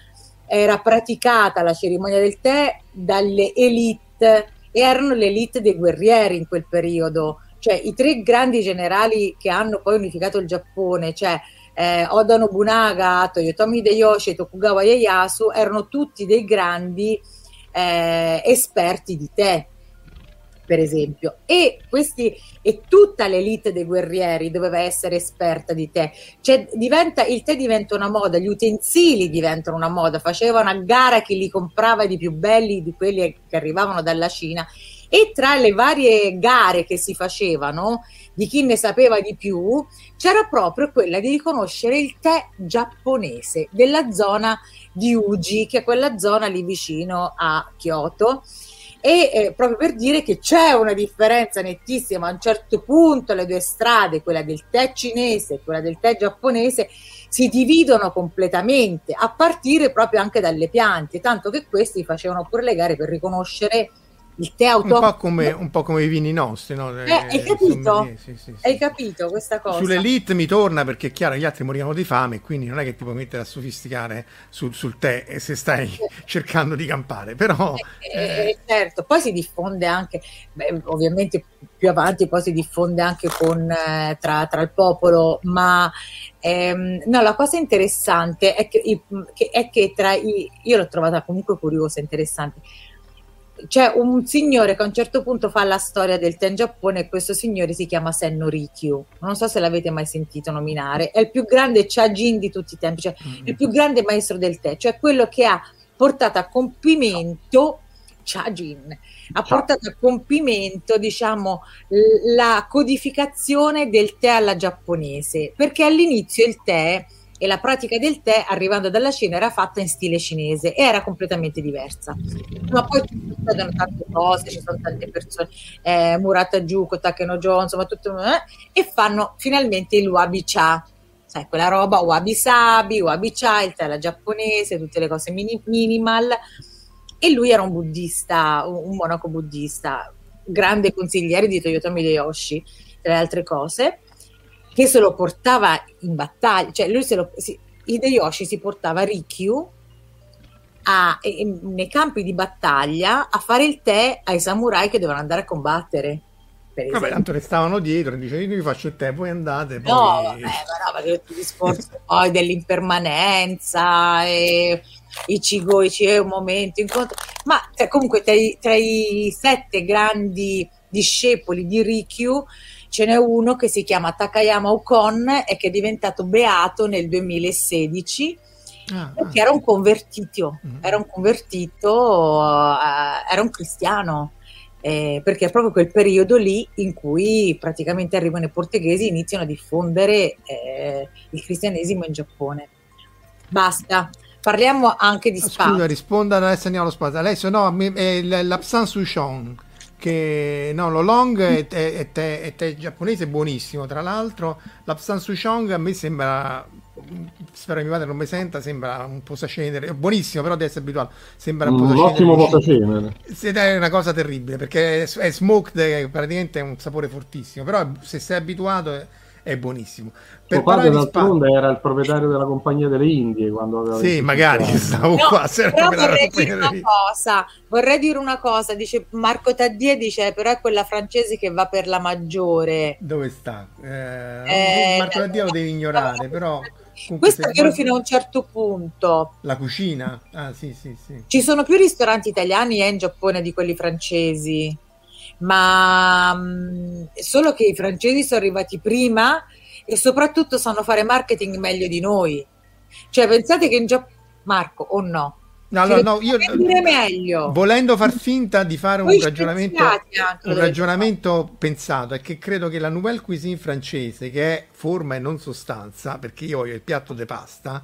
era praticata la cerimonia del tè dalle elite e erano le elite dei guerrieri in quel periodo, cioè i tre grandi generali che hanno poi unificato il Giappone, cioè eh, Oda Nobunaga, Toyotomi Hideyoshi e Tokugawa Ieyasu, erano tutti dei grandi eh, esperti di tè, per esempio. E, questi, e tutta l'elite dei guerrieri doveva essere esperta di tè. Cioè, diventa, il tè diventa una moda, gli utensili diventano una moda, facevano a gara chi li comprava di più belli di quelli che arrivavano dalla Cina. E tra le varie gare che si facevano, di chi ne sapeva di più, c'era proprio quella di riconoscere il tè giapponese della zona di Uji, che è quella zona lì vicino a Kyoto. E eh, proprio per dire che c'è una differenza nettissima, a un certo punto le due strade, quella del tè cinese e quella del tè giapponese, si dividono completamente, a partire proprio anche dalle piante, tanto che questi facevano pure le gare per riconoscere il tè autoctono. Un po' come, un po come i vini nostri, no? Eh, hai capito? Sì, sì, sì, hai capito questa cosa? Sull'elite mi torna perché è chiaro gli altri morivano di fame, quindi non è che ti puoi mettere a sofisticare sul, sul tè se stai cercando di campare, però... Eh, eh, eh... Certo, poi si diffonde anche, beh, ovviamente più avanti poi si diffonde anche con, eh, tra, tra, il popolo, ma ehm, no, la cosa interessante è che, che, è che tra i... io l'ho trovata comunque curiosa, interessante c'è un signore che a un certo punto fa la storia del tè in Giappone e questo signore si chiama Senno Rikyu. Non so se l'avete mai sentito nominare. È il più grande Chajin di tutti i tempi, cioè mm. il più grande maestro del tè, cioè quello che ha portato a compimento Chajin ha portato a compimento diciamo la codificazione del tè alla giapponese perché all'inizio il tè e la pratica del tè arrivando dalla Cina era fatta in stile cinese e era completamente diversa. Ma poi ci succedono tante cose, ci sono tante persone, eh, Murata Juko, Takeno Jones, insomma, tutto, eh, e fanno finalmente il wabi cha, sai, quella roba wabi sabi, wabi cha, il tè alla giapponese, tutte le cose mini, minimal. E lui era un buddista, un monaco buddista, grande consigliere di Toyotomi Hideyoshi, tra le altre cose che se lo portava in battaglia, cioè lui se lo, si, Hideyoshi si portava Rikyu a, nei campi di battaglia a fare il tè ai samurai che dovevano andare a combattere. Vabbè, tanto restavano dietro e dice io vi faccio il tè, voi andate. Poi... No, vabbè, ma no, perché tutto il discorso poi dell'impermanenza e i cigoici è un momento incontro. Ma cioè, comunque tra i, tra i, sette grandi discepoli di Rikyu ce n'è uno che si chiama Takayama Okon e che è diventato beato nel 2016 ah, perché ah. era un convertito, mm-hmm. era un convertito, uh, era un cristiano eh, perché è proprio quel periodo lì in cui praticamente arrivano i portoghesi e iniziano a diffondere eh, il cristianesimo in Giappone. Basta. Parliamo anche di spazio. Scusa, risponda adesso andiamo allo spazio. Adesso no, è l'Apsan Sushon che no, lo long è, è, è, è, giapponese buonissimo tra l'altro l'Apsan Sushong a me sembra spero che mia madre non mi senta, sembra un posacenere, buonissimo, però deve essere abituato, sembra un, un ottimo posacenere. È una cosa terribile, perché è smoked, praticamente è un sapore fortissimo, però se sei abituato è, buonissimo. Per Tuo padre d'altronde era il proprietario della compagnia delle Indie quando aveva Sì, magari stavo no, qua, però vorrei dire una cosa, vorrei dire una cosa, dice Marco Taddie dice però è quella francese che va per la maggiore. Dove sta? Eh, eh, Marco Taddie lo devi ignorare, però Comunque, Questo è vero fino a un certo punto. La cucina? Ah, sì, sì, sì. Ci sono più ristoranti italiani eh, in Giappone di quelli francesi, ma mh, mm, solo che i francesi sono arrivati prima e soprattutto sanno fare marketing meglio di noi. Cioè, pensate che in Giappone... Marco, o no? No, no, no, io meglio. volendo far finta di fare un ragionamento, un ragionamento pensato, è che credo che la nouvelle cuisine francese, che è forma e non sostanza, perché io ho il piatto di pasta,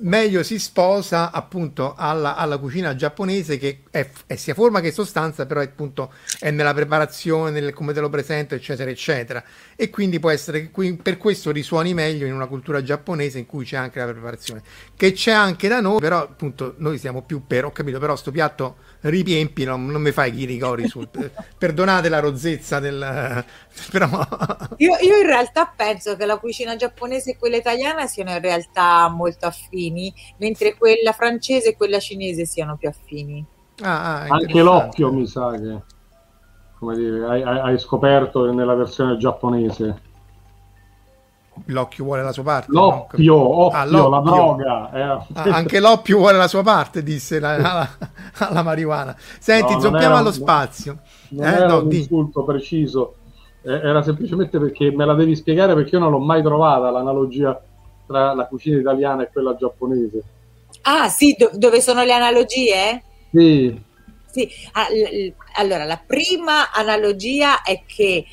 meglio si sposa appunto alla, alla cucina giapponese che è, è, sia forma che sostanza, però è, appunto è nella preparazione, nel come te lo presento, eccetera, eccetera. E quindi può essere che qui, per questo risuoni meglio in una cultura giapponese in cui c'è anche la preparazione, che c'è anche da noi, però appunto noi siamo più per, ho capito, però sto piatto ripiempi, non, non mi fai chiricori sul... perdonate la rozzezza del... però... io, io, in realtà penso che la cucina giapponese e quella italiana siano in realtà molto affini, mentre quella francese e quella cinese siano più affini. Ah, ah, Anche l'occhio mi sa che, come dire, hai, hai scoperto nella versione giapponese l'occhio vuole la sua parte. L'oppio, no? oppio, ah, l'oppio. la droga. Eh. Ah, anche l'oppio vuole la sua parte, disse la, la, la marijuana. Senti, no, zoppiamo allo spazio. Non eh, era no, un di... insulto preciso, eh, era semplicemente perché me la devi spiegare perché io non l'ho mai trovata l'analogia tra la cucina italiana e quella giapponese. Ah sì, do- dove sono le analogie? Sì. Sì. Ah, allora, la prima analogia è che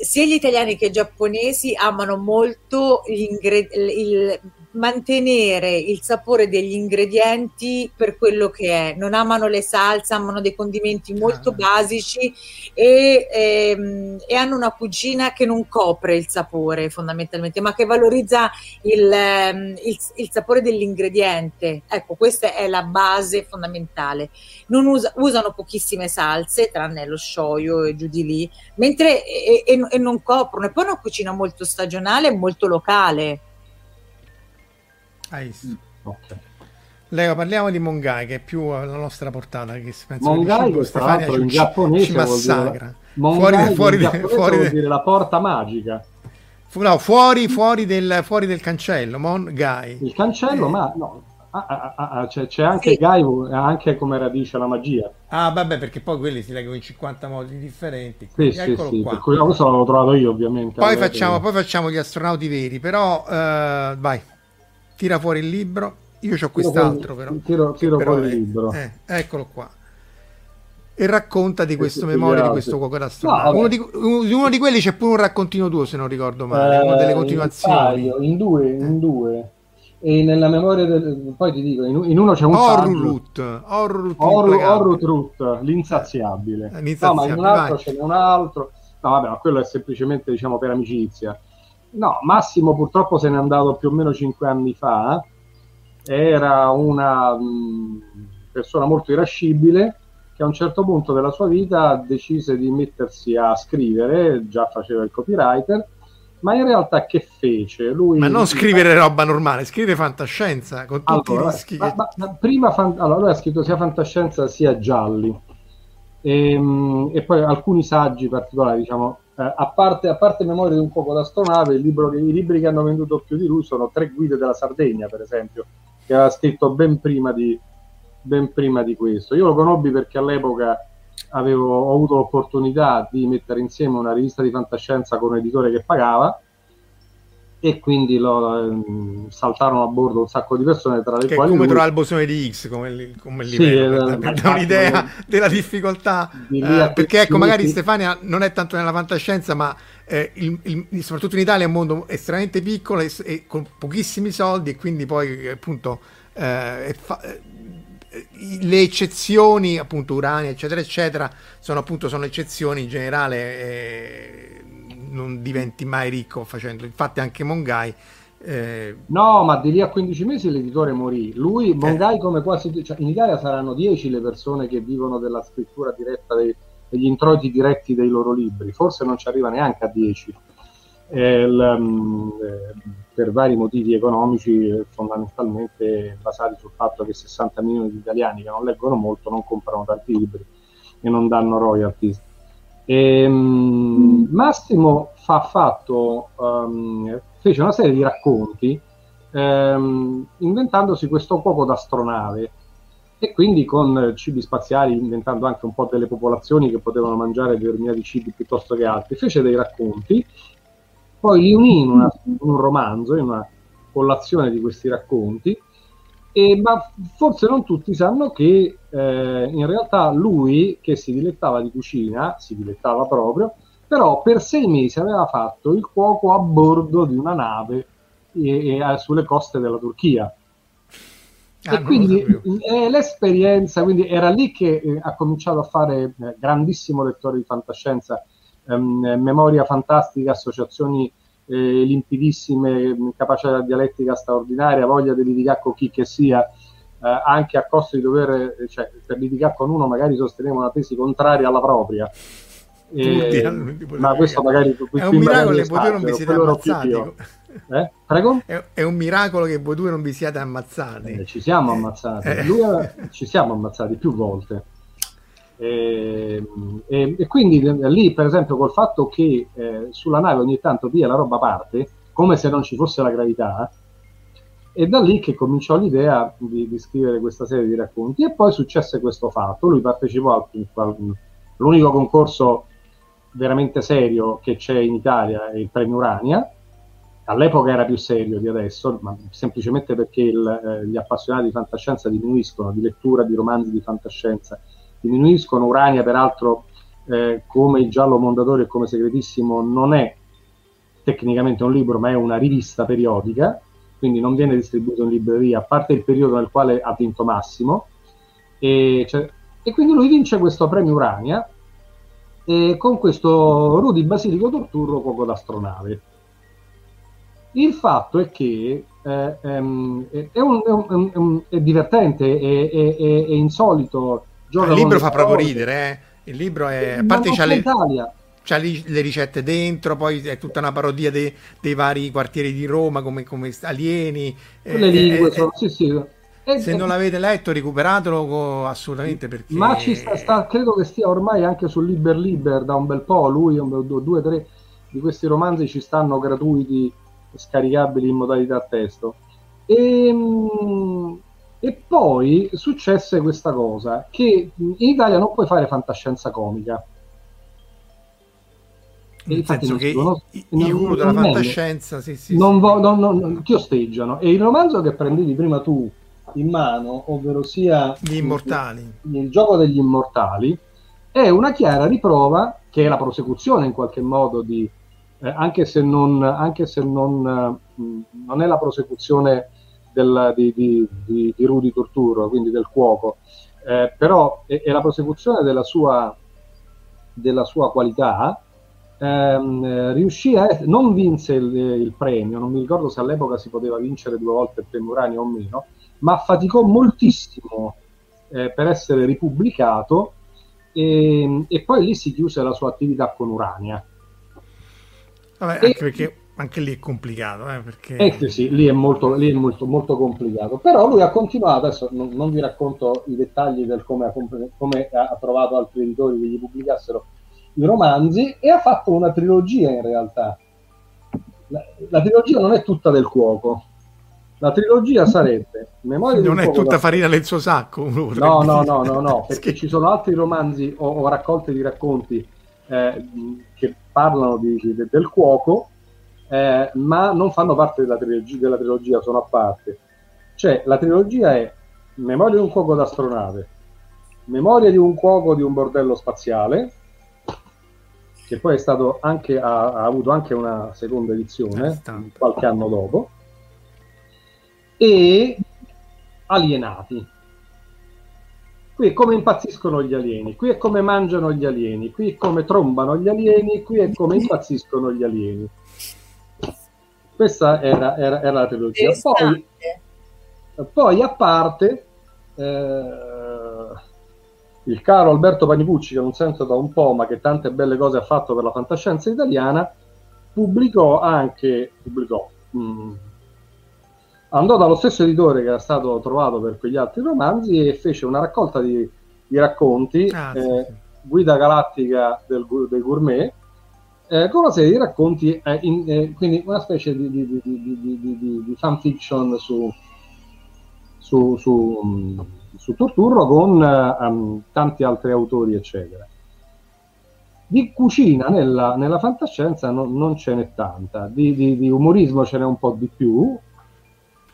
sia gli italiani che i giapponesi amano molto il, mantenere il sapore degli ingredienti per quello che è. Non amano le salse, amano dei condimenti molto ah. basici e, ehm, e, hanno una cucina che non copre il sapore fondamentalmente, ma che valorizza il, ehm, il, il sapore dell'ingrediente. Ecco, questa è la base fondamentale. Non usa, usano pochissime salse, tranne lo shoyu e giù di lì, mentre e, e, e non coprono. E poi una cucina molto stagionale e molto locale. Visto? Mm, okay. Leo, parliamo di Mongai, che è più la nostra portata. Che penso Mongai, che Stefania ci, in giapponese ci massacra. Mongai fuori, fuori, in fuori vuol dire la porta magica. Fu, no, fuori, fuori, del, fuori del cancello, Mongai. Il cancello, eh. ma no, Ah, ah, ah, ah, c'è, c'è, anche sì. Gaivo, anche come radice la magia. Ah, vabbè, perché poi quelli si leggono in 50 modi differenti. Sì, sì, sì, qua. per cui questo l'avevo trovato io, ovviamente. Poi facciamo, poi facciamo, gli astronauti veri, però uh, vai tira fuori il libro. Io ho quest'altro, però. Tiro, tiro però fuori è, il libro. Eh, eccolo qua. E racconta di questo memoria di questo cuoco d'astronauta. No, uno, di, uno, di, quelli c'è pure un raccontino tuo, se non ricordo male, eh, una delle continuazioni. In, in due, in due. E nella memoria del... poi ti dico, in, uno c'è un Horrut, Horrut, Horrut, l'insaziabile. Eh, l'insaziabile. No, ma in un altro vai. ce n'è un altro. No, vabbè, ma quello è semplicemente, diciamo, per amicizia No, Massimo purtroppo se n'è andato più o meno cinque anni fa. Era una mh, persona molto irascibile che a un certo punto della sua vita decise di mettersi a scrivere, già faceva il copywriter, ma in realtà che fece? Lui, ma non scrivere roba normale, scrive fantascienza con tutti allora, i rischi. Ma, che... ma, prima fan... allora, lui ha scritto sia fantascienza sia gialli e, ehm, e poi alcuni saggi particolari, diciamo, a, parte, a parte Memoria di un fuoco d'astronave, libro i libri che hanno venduto più di lui sono Tre guide della Sardegna, per esempio, che aveva scritto ben prima di, ben prima di questo. Io lo conobbi perché all'epoca avevo ho avuto l'opportunità di mettere insieme una rivista di fantascienza con un editore che pagava e quindi lo, um, saltarono a bordo un sacco di persone tra le che quali come trovare il bosone di X come, come sì, livello per, per dare un'idea di, della difficoltà. eh, perché ecco magari Stefania non è tanto nella fantascienza ma eh, il, il, soprattutto in Italia è un mondo estremamente piccolo e, e con pochissimi soldi e quindi poi appunto eh, fa, eh, le eccezioni appunto urania eccetera eccetera sono appunto sono eccezioni in generale eh, non diventi mai ricco facendo. Infatti anche Mongai... Eh... No, ma di lì a 15 mesi l'editore morì. Lui, eh. Mongai, come quasi... Cioè, in Italia saranno 10 le persone che vivono della scrittura diretta, dei, degli introiti diretti dei loro libri. Forse non ci arriva neanche a 10. Eh, l, um, per vari motivi economici fondamentalmente basati sul fatto che 60 milioni di italiani che non leggono molto non comprano tanti libri e non danno royalties e, um, Massimo fa fatto, um, fece una serie di racconti um, inventandosi questo cuoco d'astronave e quindi con cibi spaziali inventando anche un po' delle popolazioni che potevano mangiare determinati cibi piuttosto che altri. Fece dei racconti, poi li unì in, una, in un romanzo, in una collazione di questi racconti e, ma forse non tutti sanno che eh, in realtà lui, che si dilettava di cucina, si dilettava proprio, però per sei mesi aveva fatto il cuoco a bordo di una nave e, e, sulle coste della Turchia. Ah, e quindi eh, l'esperienza, quindi era lì che eh, ha cominciato a fare eh, grandissimo lettore di fantascienza, ehm, memoria fantastica, associazioni eh, limpidissime, capacità dialettica straordinaria, voglia di litigare con chi che sia, eh, anche a costo di dover, eh, cioè, per litigare con uno magari sosteneva una tesi contraria alla propria. Eh, ma questo magari è un miracolo che voi due non vi siete ammazzati. Eh? Prego? È, è, un miracolo che voi due non vi siate ammazzati. Eh, ci siamo ammazzati. Eh. Lui, ci siamo ammazzati più volte. E, e, e, quindi lì, per esempio, col fatto che eh, sulla nave ogni tanto via la roba parte, come se non ci fosse la gravità, è da lì che cominciò l'idea di, di, scrivere questa serie di racconti. E poi successe questo fatto: lui partecipò al, al, all'unico concorso veramente serio che c'è in Italia, il premio Urania. All'epoca era più serio di adesso, ma semplicemente perché il, eh, gli appassionati di fantascienza diminuiscono, di lettura di romanzi di fantascienza diminuiscono. Urania, peraltro, eh, come il Giallo Mondadori e come Segretissimo, non è tecnicamente un libro, ma è una rivista periodica, quindi non viene distribuito in libreria, a parte il periodo nel quale ha vinto Massimo. E, cioè, e quindi lui vince questo premio Urania e con questo Rudy Basilico Torturro poco d'astronave. Il fatto è che eh, ehm, è, un, è, un, è, un, è, divertente, è, insolito il libro fa proprio ridere, eh? Il libro è... A parte c'ha le, c'ha le ricette dentro, poi è tutta una parodia dei, dei vari quartieri di Roma come, come alieni. Le eh, lingue eh, sono... sì, sì. Se non l'avete letto, recuperatelo assolutamente perché... Ma ci sta, sta, credo che stia ormai anche su Liber Liber da un bel po'. Lui, due o tre di questi romanzi ci stanno gratuiti, scaricabili in modalità testo. E, ehm, e poi successe questa cosa, che in Italia non puoi fare fantascienza comica. E infatti non, che non, i, i guru della fantascienza sì, sì, non, sì. Vo, non, non, ti osteggiano. E il romanzo che prendevi prima tu in mano, ovvero sia Gli Immortali, il, il gioco degli Immortali, è una chiara riprova che è la prosecuzione in qualche modo di, eh, anche se non, anche se non, eh, non è la prosecuzione del, di, di, di, di, Rudy Torturo, quindi del cuoco, eh, però è, è, la prosecuzione della sua, della sua qualità. Ehm, riuscì a non vinse il, il, premio, non mi ricordo se all'epoca si poteva vincere due volte il premio Urania o meno, ma faticò moltissimo eh, per essere ripubblicato e, e, poi lì si chiuse la sua attività con Urania. Vabbè, e, anche perché anche lì è complicato, eh, perché... Eh sì, lì è, molto, lì è molto, molto complicato. Però lui ha continuato, adesso non, non vi racconto i dettagli del come ha, come ha trovato altri editori che gli pubblicassero i romanzi, e ha fatto una trilogia in realtà. La, la trilogia non è tutta del cuoco. La trilogia sarebbe Memoria Non è tutta da... farina nel suo sacco. No, no, no, no, no, perché ci sono altri romanzi o, o raccolte di racconti eh, che parlano di, del cuoco eh, ma non fanno parte della trilogia, della trilogia, sono a parte. Cioè, la trilogia è Memoria di un cuoco d'astronave, Memoria di un cuoco di un bordello spaziale, che poi è stato anche, ha, ha avuto anche una seconda edizione, eh, qualche anno dopo, e Alienati. Qui è come impazziscono gli alieni, qui è come mangiano gli alieni, qui è come trombano gli alieni, qui è come impazziscono gli alieni. Questa era, era, era la trilogia. Poi, poi, a parte, eh, il caro Alberto Panicucci, che non sento da un po', ma che tante belle cose ha fatto per la fantascienza italiana, pubblicò anche, pubblicò, mh, mm, andò dallo stesso editore che era stato trovato per quegli altri romanzi e fece una raccolta di, di racconti, ah, eh, sì, sì. Guida Galattica del, dei Gourmet, eh, con una serie di racconti, eh, in, eh, quindi una specie di, di, di, di, di fanfiction su, su, su, um, su Torturro con um, tanti altri autori, eccetera. Di cucina nella, nella fantascienza non, non, ce n'è tanta, di, umorismo ce n'è un po' di più,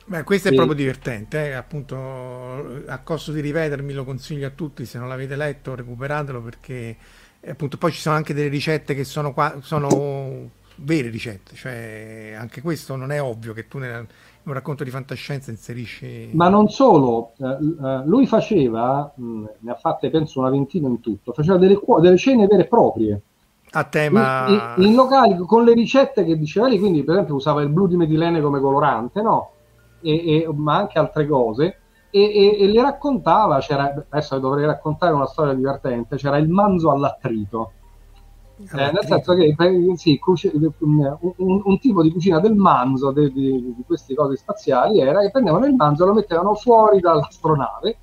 Beh, questo è e... proprio divertente, eh? appunto a costo di rivedermi lo consiglio a tutti, se non l'avete letto recuperatelo perché e appunto poi ci sono anche delle ricette che sono, qua, sono vere ricette, cioè anche questo non è ovvio che tu nel, in un racconto di fantascienza inserisci... Ma non solo, eh, eh lui faceva, mh, ne ha fatte penso una ventina in tutto, faceva delle, delle cene vere e proprie. A tema... In, in, in, locali con le ricette che diceva lì, quindi per esempio usava il blu di metilene come colorante, no? E, e, ma anche altre cose e, e, e le raccontava, adesso dovrei raccontare una storia divertente, c'era il manzo all'attrito. Eh, nel senso che sì, un, un, tipo di cucina del manzo de, de, di queste cose spaziali era che prendevano il manzo e lo mettevano fuori dall'astronave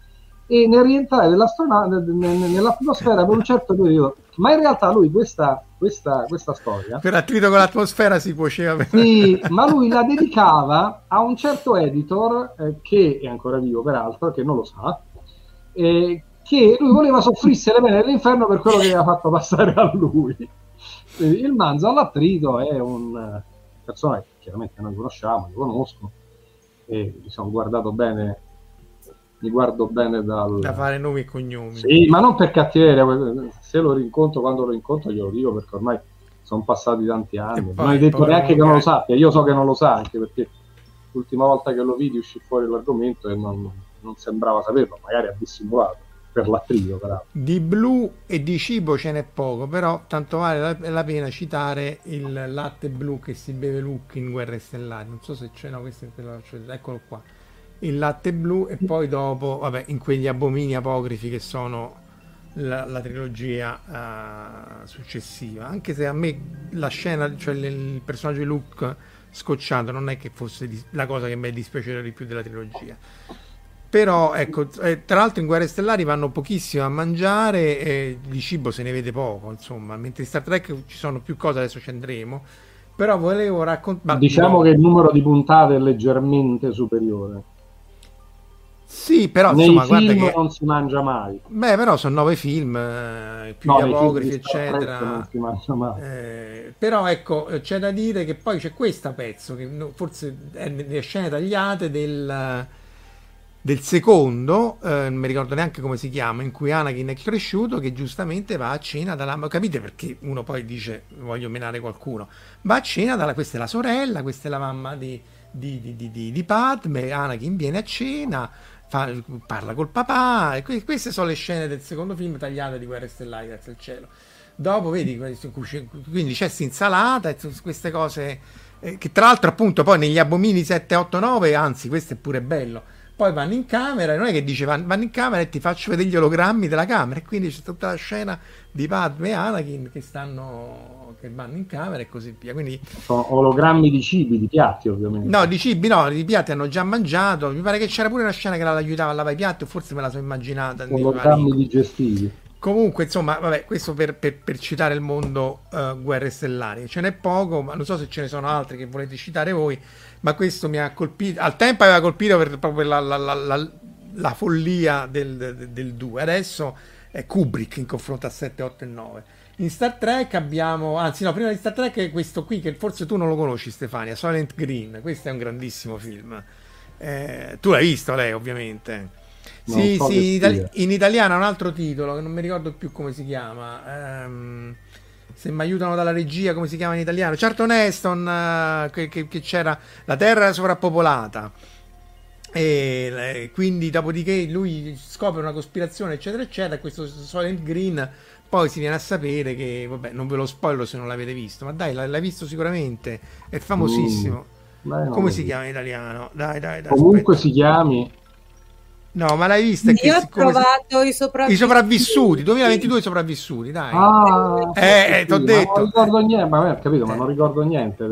e nel rientrare nell'atmosfera per un certo periodo. Ma in realtà lui questa, questa, questa storia per attrito con l'atmosfera si cuoceva sì, ma lui la dedicava a un certo editor eh, che è ancora vivo peraltro che non lo sa eh, che lui voleva soffrisse le pene dell'inferno per quello che aveva fatto passare a lui. Il manzo all'attrito è un persona che chiaramente noi conosciamo, lo conosco e mi sono guardato bene mi guardo bene dal... Da fare nomi e cognomi. Sì, ma non per cattiveria, se lo rincontro quando lo incontro glielo dico perché ormai sono passati tanti anni. non hai detto neanche che non lo sappia, io so che non lo sa anche perché l'ultima volta che lo vidi uscì fuori l'argomento e non, non sembrava saperlo, magari ha dissimulato per l'attrito peraltro. Di blu e di cibo ce n'è poco, però tanto vale la, la, pena citare il latte blu che si beve Luke in Guerre Stellari. Non so se c'è, no, questo è, eccolo qua il latte blu e poi dopo, vabbè, in quegli abomini apocrifi che sono la, la trilogia uh, successiva. Anche se a me la scena, cioè il, il personaggio di Luke scocciato, non è che fosse di, la cosa che mi è dispiaciuta di più della trilogia. Però ecco, eh, tra l'altro in Guerre Stellari vanno pochissimo a mangiare e di cibo se ne vede poco, insomma, mentre in Star Trek ci sono più cose, adesso ci andremo. Però volevo raccontare... Diciamo no. che il numero di puntate è leggermente superiore. Sì, però Nei insomma, guarda che non si mangia mai. Beh, però sono nove film, eh, più no, gli apocrifi, eccetera. Non si mangia mai. Eh, però ecco, c'è da dire che poi c'è questo pezzo che forse è nelle scene tagliate del, del secondo, eh, non mi ricordo neanche come si chiama, in cui Anakin è cresciuto, che giustamente va a cena dalla... Capite perché uno poi dice voglio menare qualcuno? Va a cena dalla... Questa è la sorella, questa è la mamma di, di, di, di, di Padme, Anakin viene a cena fa, parla col papà. E queste sono le scene del secondo film tagliate di Guerre Stellari, grazie al cielo. Dopo vedi, quindi c'è insalata e queste cose eh, che tra l'altro appunto poi negli abomini 7, 8, 9, anzi questo è pure bello. Poi vanno in camera, non è che dice vanno, vanno in camera e ti faccio vedere gli ologrammi della camera, e quindi c'è tutta la scena di Padme e Anakin che stanno che vanno in camera e così via. Quindi sono ologrammi di cibi, di piatti, ovviamente. No, di cibi no, di piatti hanno già mangiato. Mi pare che c'era pure una scena che l'aiutava a lavare i piatti, o forse me la sono immaginata. Ologrammi digestivi. Comunque, insomma, vabbè, questo per, per, per citare il mondo uh, Guerre Stellari. Ce n'è poco, ma non so se ce ne sono altri che volete citare voi, ma questo mi ha colpito. Al tempo aveva colpito per, proprio la, la, la, la follia del, del 2. Adesso è Kubrick in confronto a 7, 8 e 9. In Star Trek abbiamo, anzi no, prima di Star Trek è questo qui che forse tu non lo conosci Stefania, Silent Green. Questo è un grandissimo film. Eh, tu l'hai visto lei ovviamente. Sì, so sì, in, itali- in, italiano ha un altro titolo che non mi ricordo più come si chiama. Um, se mi aiutano dalla regia, come si chiama in italiano? Charlton Heston, uh, che, che, che, c'era la Terra sovrappopolata. E quindi, dopodiché, lui scopre una cospirazione, eccetera, eccetera. Questo Silent Green. Poi si viene a sapere che, vabbè, non ve lo spoiler se non l'avete visto, ma dai, l'hai visto sicuramente. È famosissimo. Mm, come si chiama in italiano? Dai, dai, dai. Comunque aspetta. si chiami No, ma l'hai vista? Io ho trovato si... i sopravvissuti. I sopravvissuti, 2022 sopravvissuti, dai. Ah, eh, sì, ti ho detto. Non ricordo niente, ma ho capito, ma non ricordo niente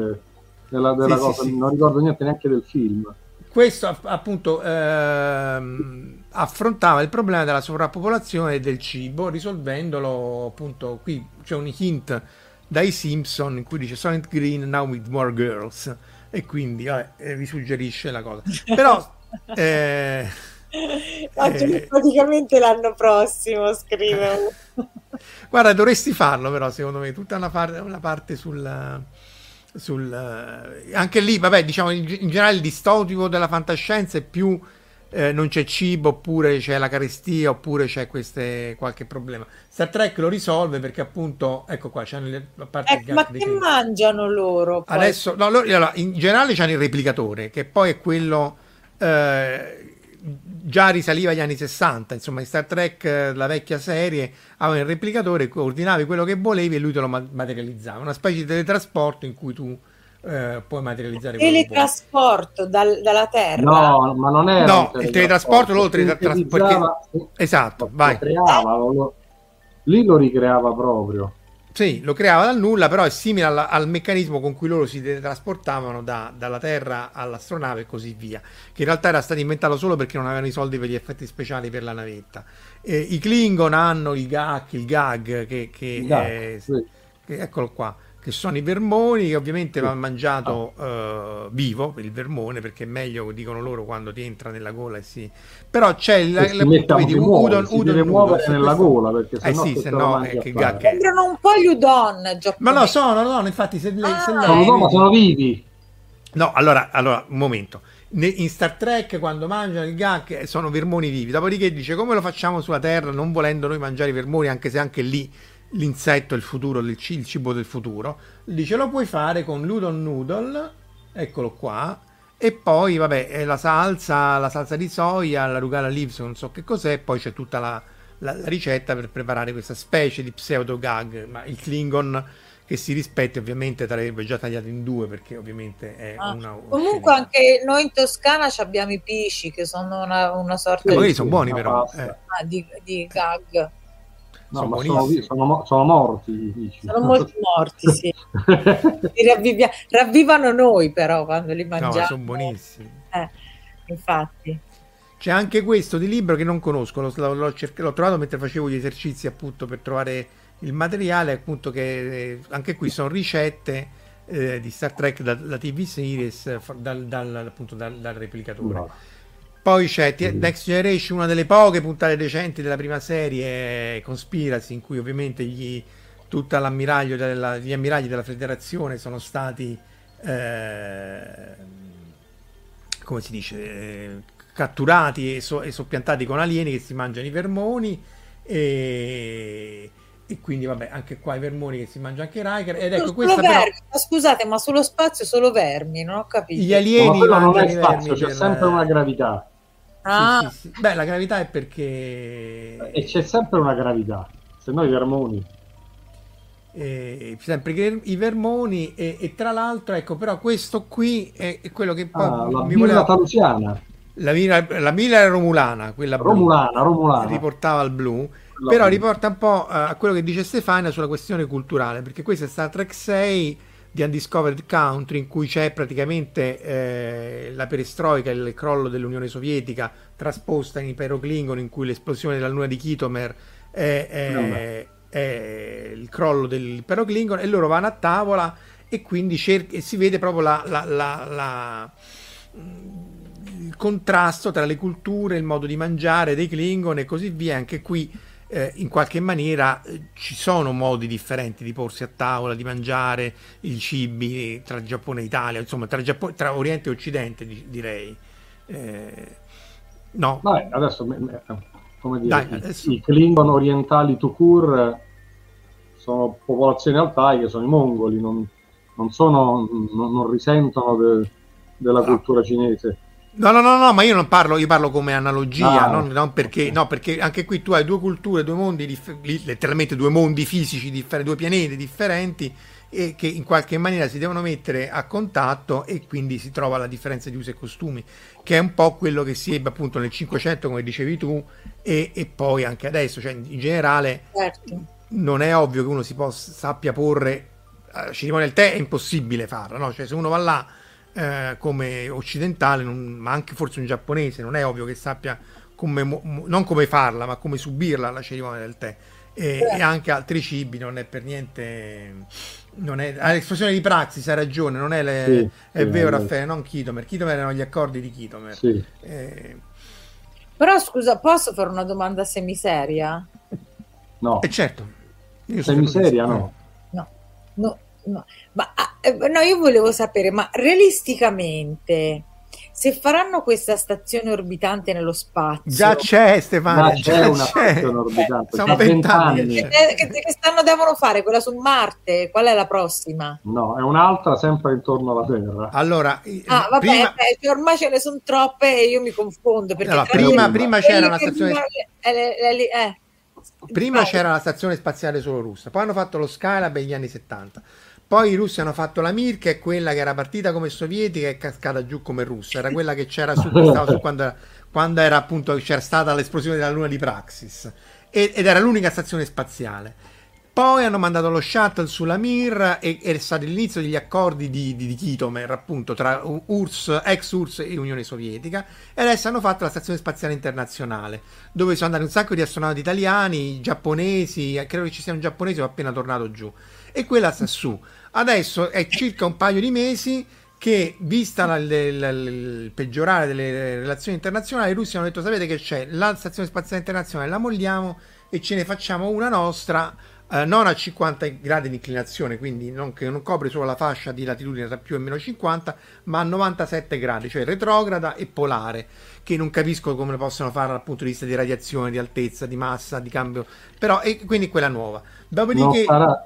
della, della sì, cosa, sì, non ricordo niente neanche del film. Questo appunto ehm, affrontava il problema della sovrappopolazione del cibo, risolvendolo appunto qui c'è un hint dai Simpson in cui dice Silent Green now with more girls e quindi vabbè, eh, vi suggerisce la cosa. Però eh, eh, praticamente l'anno prossimo scrive. Guarda, dovresti farlo però, secondo me, tutta una, parte, una parte sul, sul... anche lì, vabbè, diciamo, in, in, generale il distotico della fantascienza è più... Eh, non c'è cibo, oppure c'è la carestia, oppure c'è queste, qualche problema. Star Trek lo risolve perché appunto, ecco qua, c'hanno le, a parte eh, ma che credi. mangiano loro? Poi? Adesso, no, loro, allora, in generale c'hanno il replicatore, che poi è quello... Eh, già risaliva agli anni 60, insomma in Star Trek, eh, la vecchia serie, aveva il replicatore, ordinavi quello che volevi e lui te lo materializzava, una specie di teletrasporto in cui tu eh, puoi materializzare teletrasporto dal, dalla Terra? No ma non è no il teletrasporto lo teletrasporto esatto vai. creava, lo, lì lo ricreava proprio sì, lo creava dal nulla, però è simile al, al meccanismo con cui loro si trasportavano da, dalla Terra all'astronave e così via, che in realtà era stato inventato solo perché non avevano i soldi per gli effetti speciali per la navetta. Eh, I Klingon hanno il gag, il gag che, che, gag, è, sì. che eccolo qua che sono i vermoni che ovviamente va mangiato uh, vivo il vermone perché è meglio dicono loro quando ti entra nella gola e si però c'è il vedi, udon, si udon, deve muovere nella gola perché eh sì se no è che gag sembrano un po' gli udon ma no sono no infatti se, ah. se lei sono, no, sono vivi. No allora, allora un momento. In Star Trek quando mangiano il gag sono vermoni vivi. Dopodiché dice come lo facciamo sulla Terra non volendo noi mangiare i vermoni anche se anche lì l'insetto è il futuro, il cibo del futuro. Dice lo puoi fare con l'udon noodle, eccolo qua, e poi vabbè la salsa, la salsa di soia, la rugala leaves, non so che cos'è, poi c'è tutta la, la, la ricetta per preparare questa specie di pseudo gag, ma il Klingon che si rispetti ovviamente sarebbe già tagliato in due perché ovviamente è ah, una comunque anche noi in Toscana abbiamo i pisci che sono una, una sorta eh, di sono buoni però eh. ah, di, di gag No, sono, sono, sono, sono, morti. Dici. Sono molti morti, sì. ravvivia- ravvivano noi però quando li mangiamo. No, sono buonissimi. Eh, infatti. C'è anche questo di libro che non conosco, l'ho, l'ho, cercato, l'ho trovato mentre facevo gli esercizi appunto per trovare il materiale, appunto che eh, anche qui sono ricette eh, di Star Trek da, da TV series dal, dal, appunto dal, dal replicatore. No. Poi c'è T- Next Generation, una delle poche puntate decenti della prima serie, Conspiracy, in cui ovviamente gli, tutta l'ammiraglio della, gli ammiragli della federazione sono stati, eh, come si dice, eh, catturati e, so, e, soppiantati con alieni che si mangiano i vermoni e, e quindi vabbè anche qua i vermoni che si mangia anche Riker. Ed ecco questa però... scusate ma sullo spazio solo vermi non ho capito. Gli alieni no, mangiano i vermi c'è per... sempre una gravità Ah. Sì, sì, sì. Beh, la gravità è perché... E c'è sempre una gravità, se no i vermoni. Eh, sempre i vermoni e, e, tra l'altro ecco però questo qui è, è quello che poi ah, mi voleva talusiana La mira, la mira era romulana, quella blu, Romulana, Romulana. riportava al blu, Quella però blu. riporta un po' eh, a quello che dice Stefania sulla questione culturale, perché questo è Star Trek 6 di Undiscovered Country in cui c'è praticamente eh, la perestroica, il crollo dell'Unione Sovietica trasposta in Impero Klingon in cui l'esplosione della luna di Kitomer è, è- Vabbè. è il crollo dell'impero Klingon e loro vanno a tavola e quindi cer- e si vede proprio la- la- la, il contrasto tra le culture, il modo di mangiare dei Klingon e così via. Anche qui, eh, in qualche maniera, eh, ci sono modi differenti di porsi a tavola, di mangiare i cibi tra Giappone e Italia, insomma, tra, Giappo- tra Oriente e Occidente, di- direi. Eh, no, Vabbè, adesso, me- me- come dire, Dai, i- adesso- i Klingon orientali to cure eh, sono popolazioni altaiche, sono i mongoli, non, non sono, non, non risentono de- della Ah. cultura cinese. No, no, no, no, ma io non parlo, io parlo come analogia, Ah, non, non perché, no, perché anche qui tu hai due culture, due mondi, dif- letteralmente due mondi fisici due pianeti differenti e che in qualche maniera si devono mettere a contatto e quindi si trova la differenza di usi e costumi, che è un po' quello che si ebbe appunto nel 500, come dicevi tu, e, e poi anche adesso, cioè in generale Certo. non è ovvio che uno si possa, sappia porre la cerimonia del tè è impossibile farla, no? Cioè se uno va là eh, come occidentale, non- ma anche forse un giapponese, non è ovvio che sappia come, non come farla, ma come subirla la cerimonia del tè. E, e anche altri cibi non è per niente non è ah, l'esplosione di Praxis hai ragione non è, le, Sì, è sì, vero vero. Raffaele non Kitomer Kitomer erano gli accordi di Kitomer Sì. Eh, Però scusa, posso fare una domanda semiseria? No, e certo io sei spero di sì. miseria, no? No, no, no. Ma ah, eh, no, io volevo sapere, ma realisticamente, se faranno questa stazione orbitante nello spazio, già c'è Stefano Ma c'è una stazione orbitante, sono vent'anni che c'è. eh, che, che stanno devono fare? Quella su Marte? Qual è la prossima? No, è un'altra sempre intorno alla Terra. Allora, Ah, vabbè, prima, beh, cioè, ormai ce ne sono troppe e io mi confondo. Perché Allora, prima- le- prima c'era una stazione- prima- eh, le- le- eh. prima Vai. c'era la stazione spaziale solo russa, poi hanno fatto lo Skylab negli anni 70. Poi i russi hanno fatto la Mir, che è quella che era partita come sovietica e cascata giù come russa. Era quella che c'era su, su quando, era, quando era appunto c'era stata l'esplosione della luna di Praxis. E- ed era l'unica stazione spaziale. Poi hanno mandato lo shuttle sulla Mir e e è stato l'inizio degli accordi di, di, di Kitomer, appunto, tra URSS, ex URSS e Unione Sovietica. E adesso hanno fatto la Stazione Spaziale Internazionale, dove sono andati un sacco di astronauti italiani, giapponesi, credo che ci sia un giapponese che è appena tornato giù. E quella sta su. Adesso è circa un paio di mesi che, vista la- il, il- il peggiorare delle relazioni internazionali, i russi hanno detto: Sapete che c'è la stazione spaziale internazionale, la molliamo e ce ne facciamo una nostra. eh, non a 50 gradi di inclinazione, quindi non, che non copre solo la fascia di latitudine tra più e meno 50, ma a 97 gradi, cioè retrograda e polare, che non capisco come lo possono fare dal punto di vista di radiazione, di altezza, di massa, di cambio, però e quindi quella nuova. Dopodiché starà,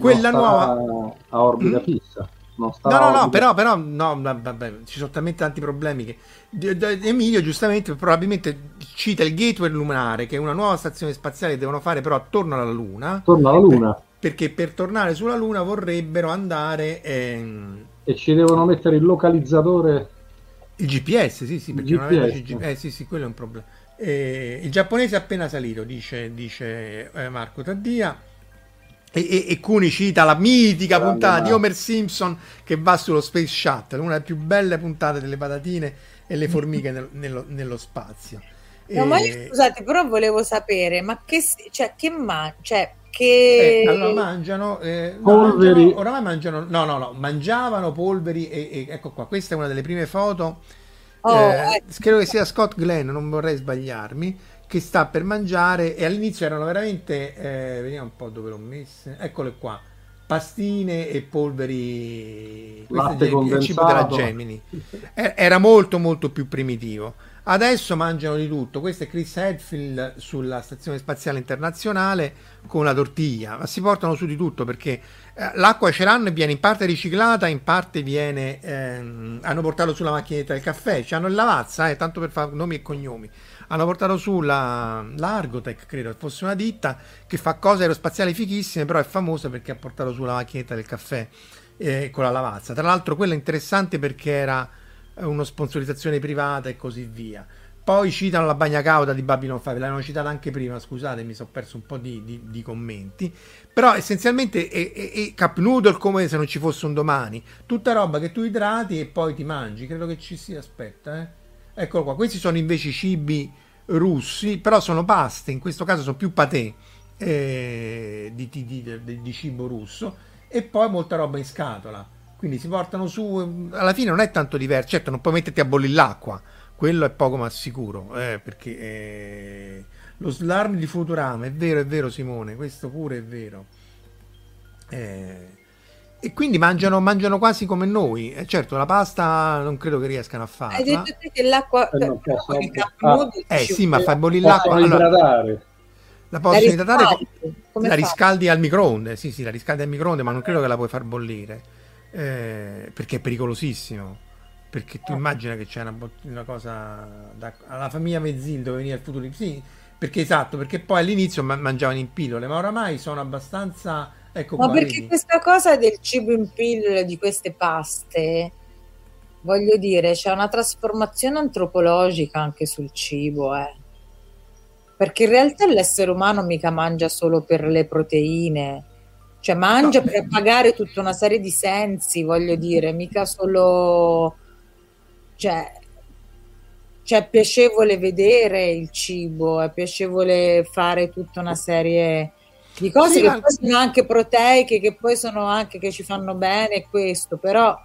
quella nuova- a orbita Mm? fissa. No, no, no, però, però no, vabbè, ci sono talmente tanti problemi che Emilio giustamente probabilmente cita il Gateway lunare, che è una nuova stazione spaziale che devono fare però attorno alla Luna, Torna alla Luna perché per tornare sulla Luna vorrebbero andare ehm, e ci devono mettere il localizzatore. il GPS, sì, sì, perché non GPS. il G- eh, sì, sì, quello è un problema. Eh, il giapponese è appena salito, dice, dice eh, Marco Taddia. E, e, e Cuni cita la mitica Grande puntata di Marco. Homer Simpson che va sullo Space Shuttle, una delle più belle puntate delle patatine e le formiche nel- nello, nello spazio. No, ma E- io scusate, però volevo sapere, ma che, cioè, che ma, cioè, che... Eh, allora mangiano, eh, no, Polveri. mangiano- oramai mangiano, no, no, no, mangiavano polveri e, e- ecco qua, questa è una delle prime foto, Oh, eh, ecco. credo che sia Scott Glenn, non vorrei sbagliarmi, che sta per mangiare e all'inizio erano veramente, eh, vediamo un po' dove l'ho messe, eccole qua, pastine e polveri, questo è il- cibo della. Gemini, Eh, era molto molto più primitivo. Adesso mangiano di tutto. Questo è Chris Hadfield sulla Stazione Spaziale Internazionale con la tortiglia, ma si portano su di tutto perché eh, l'acqua ce l'hanno e viene in parte riciclata, in parte viene. ehm, hanno portato sulla macchinetta del caffè, c'hanno il lavazza, eh, tanto per fare nomi e cognomi. Hanno portato su la, la Argotec, credo fosse una ditta che fa cose aerospaziali fighissime, però è famosa perché ha portato su la macchinetta del caffè eh, con la lavazza. Tra l'altro, quella è interessante perché era una sponsorizzazione privata e così via. Poi citano la bagna cauda di Babylon 5, l'hanno citata anche prima, scusate, mi sono perso un po' di, di, di commenti. Però essenzialmente è, è, è, cup noodle come se non ci fosse un domani. Tutta roba che tu idrati e poi ti mangi. Credo che ci sia, aspetta, eh. Eccolo qua, questi sono invece cibi russi, però sono paste, in questo caso sono più patè eh, di, di, di cibo russo e poi molta roba in scatola. Quindi si portano su, alla fine non è tanto diverso, certo non puoi metterti a bollire l'acqua, quello è poco ma sicuro, eh, perché eh, lo slarm di Futurama, è vero, è vero Simone, questo pure è vero. Eh, e quindi mangiano, mangiano, quasi come noi. Eh, certo, la pasta non credo che riescano a fare. Hai detto te che l'acqua... Eh, no, posso... ah, eh sì, ma fai bollire l'acqua... Allora, la possono la idratare, la riscaldi al microonde, sì sì, la riscaldi al microonde, ma non credo che la puoi far bollire, eh, perché è pericolosissimo. Perché tu immagina che c'è una, una cosa da, alla famiglia Mezzil dove veniva il futuro sì, perché esatto perché poi all'inizio ma, mangiavano in pillole ma oramai sono abbastanza ecco ma qua, perché vedi? questa cosa del cibo in pillole di queste paste voglio dire c'è una trasformazione antropologica anche sul cibo eh. perché in realtà l'essere umano mica mangia solo per le proteine cioè mangia no. per pagare tutta una serie di sensi voglio dire mica solo cioè, cioè, è piacevole vedere il cibo, è piacevole fare tutta una serie di cose sì, che ma... poi sono anche proteiche, che poi sono anche che ci fanno bene questo, però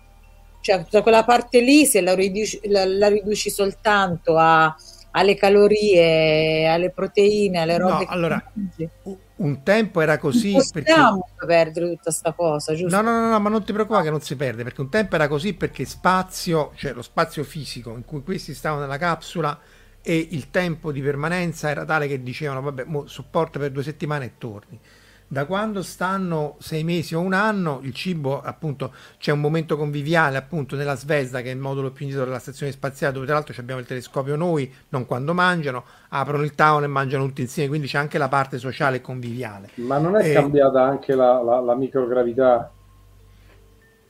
cioè, tutta quella parte lì se la riduci, la, la riduci soltanto a, alle calorie, alle proteine, alle robe no, allora, mangi, un tempo era così. Non possiamo perché... perdere tutta questa cosa, giusto? No, no, no, no, ma non ti preoccupare che non si perde, perché un tempo era così perché spazio, cioè lo spazio fisico in cui questi stavano nella capsula e il tempo di permanenza era tale che dicevano, vabbè, sopporta per due settimane e torni da quando stanno sei mesi o un anno, il cibo, appunto, c'è un momento conviviale, appunto, nella Svezda, che è il modulo più indietro della stazione spaziale, dove tra l'altro abbiamo il telescopio noi, non quando mangiano, aprono il tavolo e mangiano tutti insieme, quindi c'è anche la parte sociale e conviviale. Ma non è e... cambiata anche la, la, la microgravità?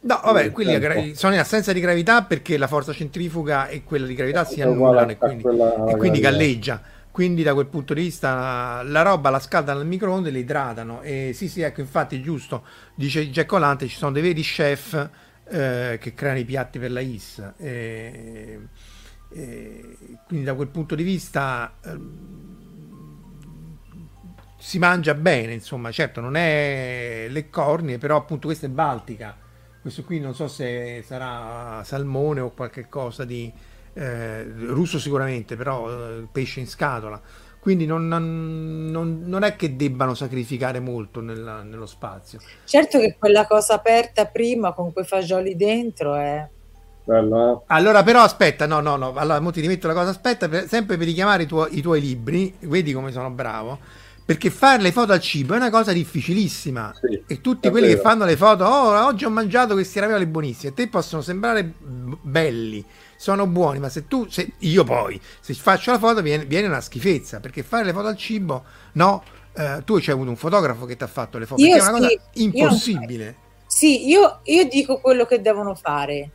No, vabbè, quelli sono in assenza di gravità perché la forza centrifuga e quella di gravità si annullano e quindi, e quindi galleggia. Quindi da quel punto di vista la roba la scaldano al microonde e le idratano. E sì sì ecco infatti giusto. Dice Jack Olante ci sono dei veri chef eh, che creano i piatti per la IS. E, e quindi da quel punto di vista eh, si mangia bene insomma. Certo non è le cornie però appunto questa è Baltica questo qui non so se sarà salmone o qualche cosa di eh, russo sicuramente, però eh, pesce in scatola. Quindi non, non, non, è che debbano sacrificare molto nella, nello spazio. Certo che quella cosa aperta prima con quei fagioli dentro è... Bello, eh? Allora, però, aspetta, no, no, no. Allora, mo ti rimetto la cosa. Aspetta, per, sempre per richiamare i, tuoi, i tuoi libri. Vedi come sono bravo perché fare le foto al cibo è una cosa difficilissima sì, e tutti quelli vero. che fanno le foto oh oggi ho mangiato questi ravioli buonissimi a te possono sembrare belli sono buoni, ma se tu, se io poi, se faccio la foto viene, viene una schifezza, perché fare le foto al cibo, no, eh, tu c'hai avuto un fotografo che ti ha fatto le foto, io è una sì, cosa impossibile. Io, sì, io, io dico quello che devono fare